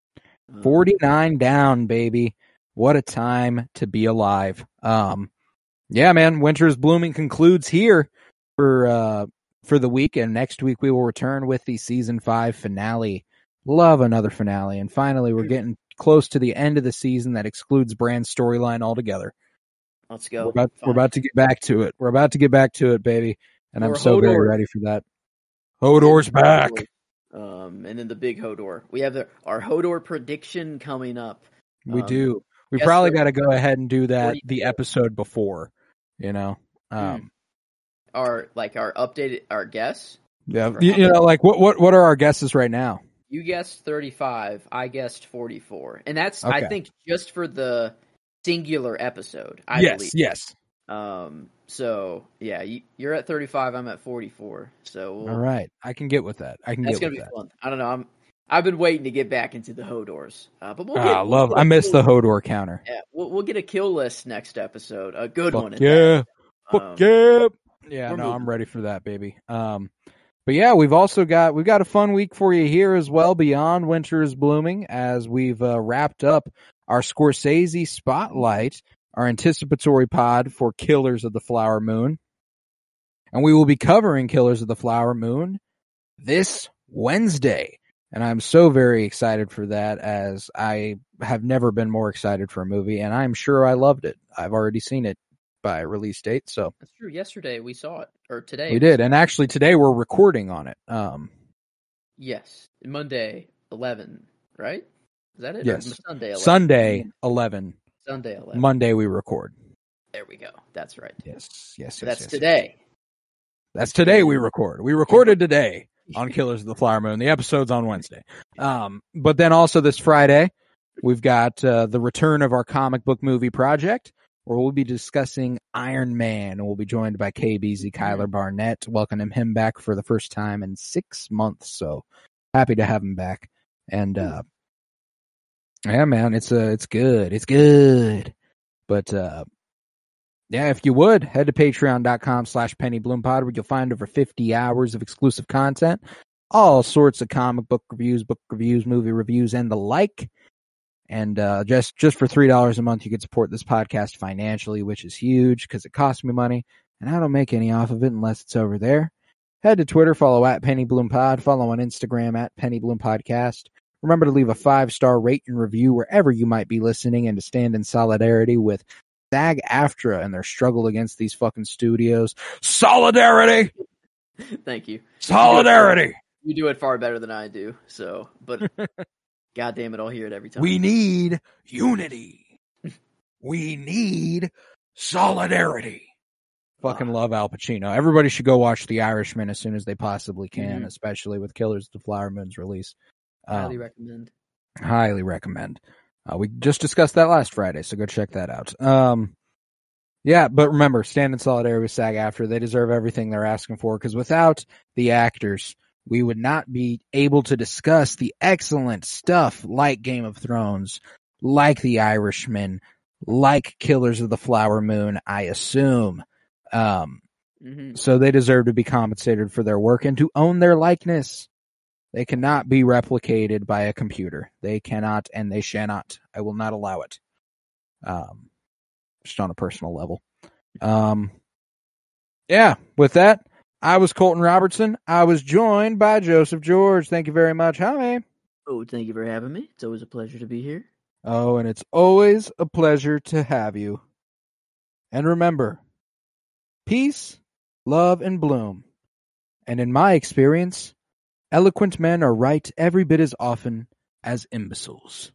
Um, 49 down, baby. What a time to be alive. Um, yeah, man, Winter's Blooming concludes here for, uh, for the week. And next week we will return with the season five finale. Love another finale. And finally, we're getting close to the end of the season that excludes Bran's storyline altogether. Let's go. We're about, we're about to get back to it. We're about to get back to it, baby. And I'm so very ready for that. Hodor's back. Um, and then the big Hodor. We have the, our Hodor prediction coming up. We Um, do. We probably got to go ahead and do that the episode before, you know. Hmm. Um, Our like our updated our guess. yeah, you, you know, like what what what are our guesses right now? You guessed 35. I guessed 44. And that's I think just for the singular episode. I yes, believe. yes. Um. So yeah, you, you're at 35. I'm at 44. So we'll, All right, I can get with that. I can that's get gonna be that. fun. I don't know. I'm I've been waiting to get back into the Hodors. Uh, but we'll get, Ah, we'll love. I miss the Hodor counter. Yeah, we'll, we'll get a kill list next episode. A good Fuck one. yeah, fuck Um, yeah. Yeah, no, I'm ready for that, baby. Um, but yeah, we've also got we've got a fun week for you here as well. Beyond Winter is Blooming, as we've uh, wrapped up our Scorsese spotlight, our anticipatory pod for Killers of the Flower Moon, and we will be covering Killers of the Flower Moon this Wednesday. And I'm so very excited for that as I have never been more excited for a movie and I'm sure I loved it. I've already seen it by release date. So That's true. Yesterday we saw it, or today we did. And actually today we're recording on it. Um, Yes, Monday 11. Right? Is that it? Or Yes. Sunday 11. Sunday 11, Sunday 11. Monday we record. there we go. That's right. Yes. Yes. So yes, that's yes. today. That's today we record. We recorded today on *laughs* Killers of the Flower Moon. The episode's on Wednesday. Um, but then also this Friday, we've got uh, the return of our comic book movie project, where we'll be discussing Iron Man, and we'll be joined by KBZ Kyler Barnett, welcoming him back for the first time in six months. So happy to have him back. And uh, yeah, man, it's uh, it's good. It's good. But uh, yeah, if you would, head to patreon.com slash pennybloompod where you'll find over 50 hours of exclusive content, all sorts of comic book reviews, book reviews, movie reviews, and the like. And uh, just just for three dollars a month, you can support this podcast financially, which is huge because it costs me money, and I don't make any off of it unless it's over there. Head to Twitter, follow at Penny Bloom Pod, follow on Instagram at Penny Bloom Podcast. Remember to leave a five star rate and review wherever you might be listening, and to stand in solidarity with SAG AFTRA and their struggle against these fucking studios. Solidarity! Thank you. Solidarity! You do it far better than I do. So, but *laughs* God damn it, I'll hear it every time. We need unity. *laughs* We need solidarity. Fucking love Al Pacino. Everybody should go watch The Irishman as soon as they possibly can, Mhm. especially with Killers of the Flower Moon's release. highly Um, recommend. highly recommend. Uh, we just discussed that last Friday, so go check that out. Um, yeah, but remember, stand in solidarity with SAG-AFTRA they deserve everything they're asking for because without the actors, we would not be able to discuss the excellent stuff like Game of Thrones, like The Irishman, like Killers of the Flower Moon, I assume. Um, hmm so they deserve to be compensated for their work and to own their likeness. They cannot be replicated by a computer. They cannot and they shall not. I will not allow it. Um, just on a personal level. Um, yeah, with that, I was Colton Robertson. I was joined by Joseph George. Thank you very much. Hi. Oh, thank you for having me. It's always a pleasure to be here. Oh, and it's always a pleasure to have you. And remember, peace, love, and bloom. And in my experience, eloquent men are right every bit as often as imbeciles.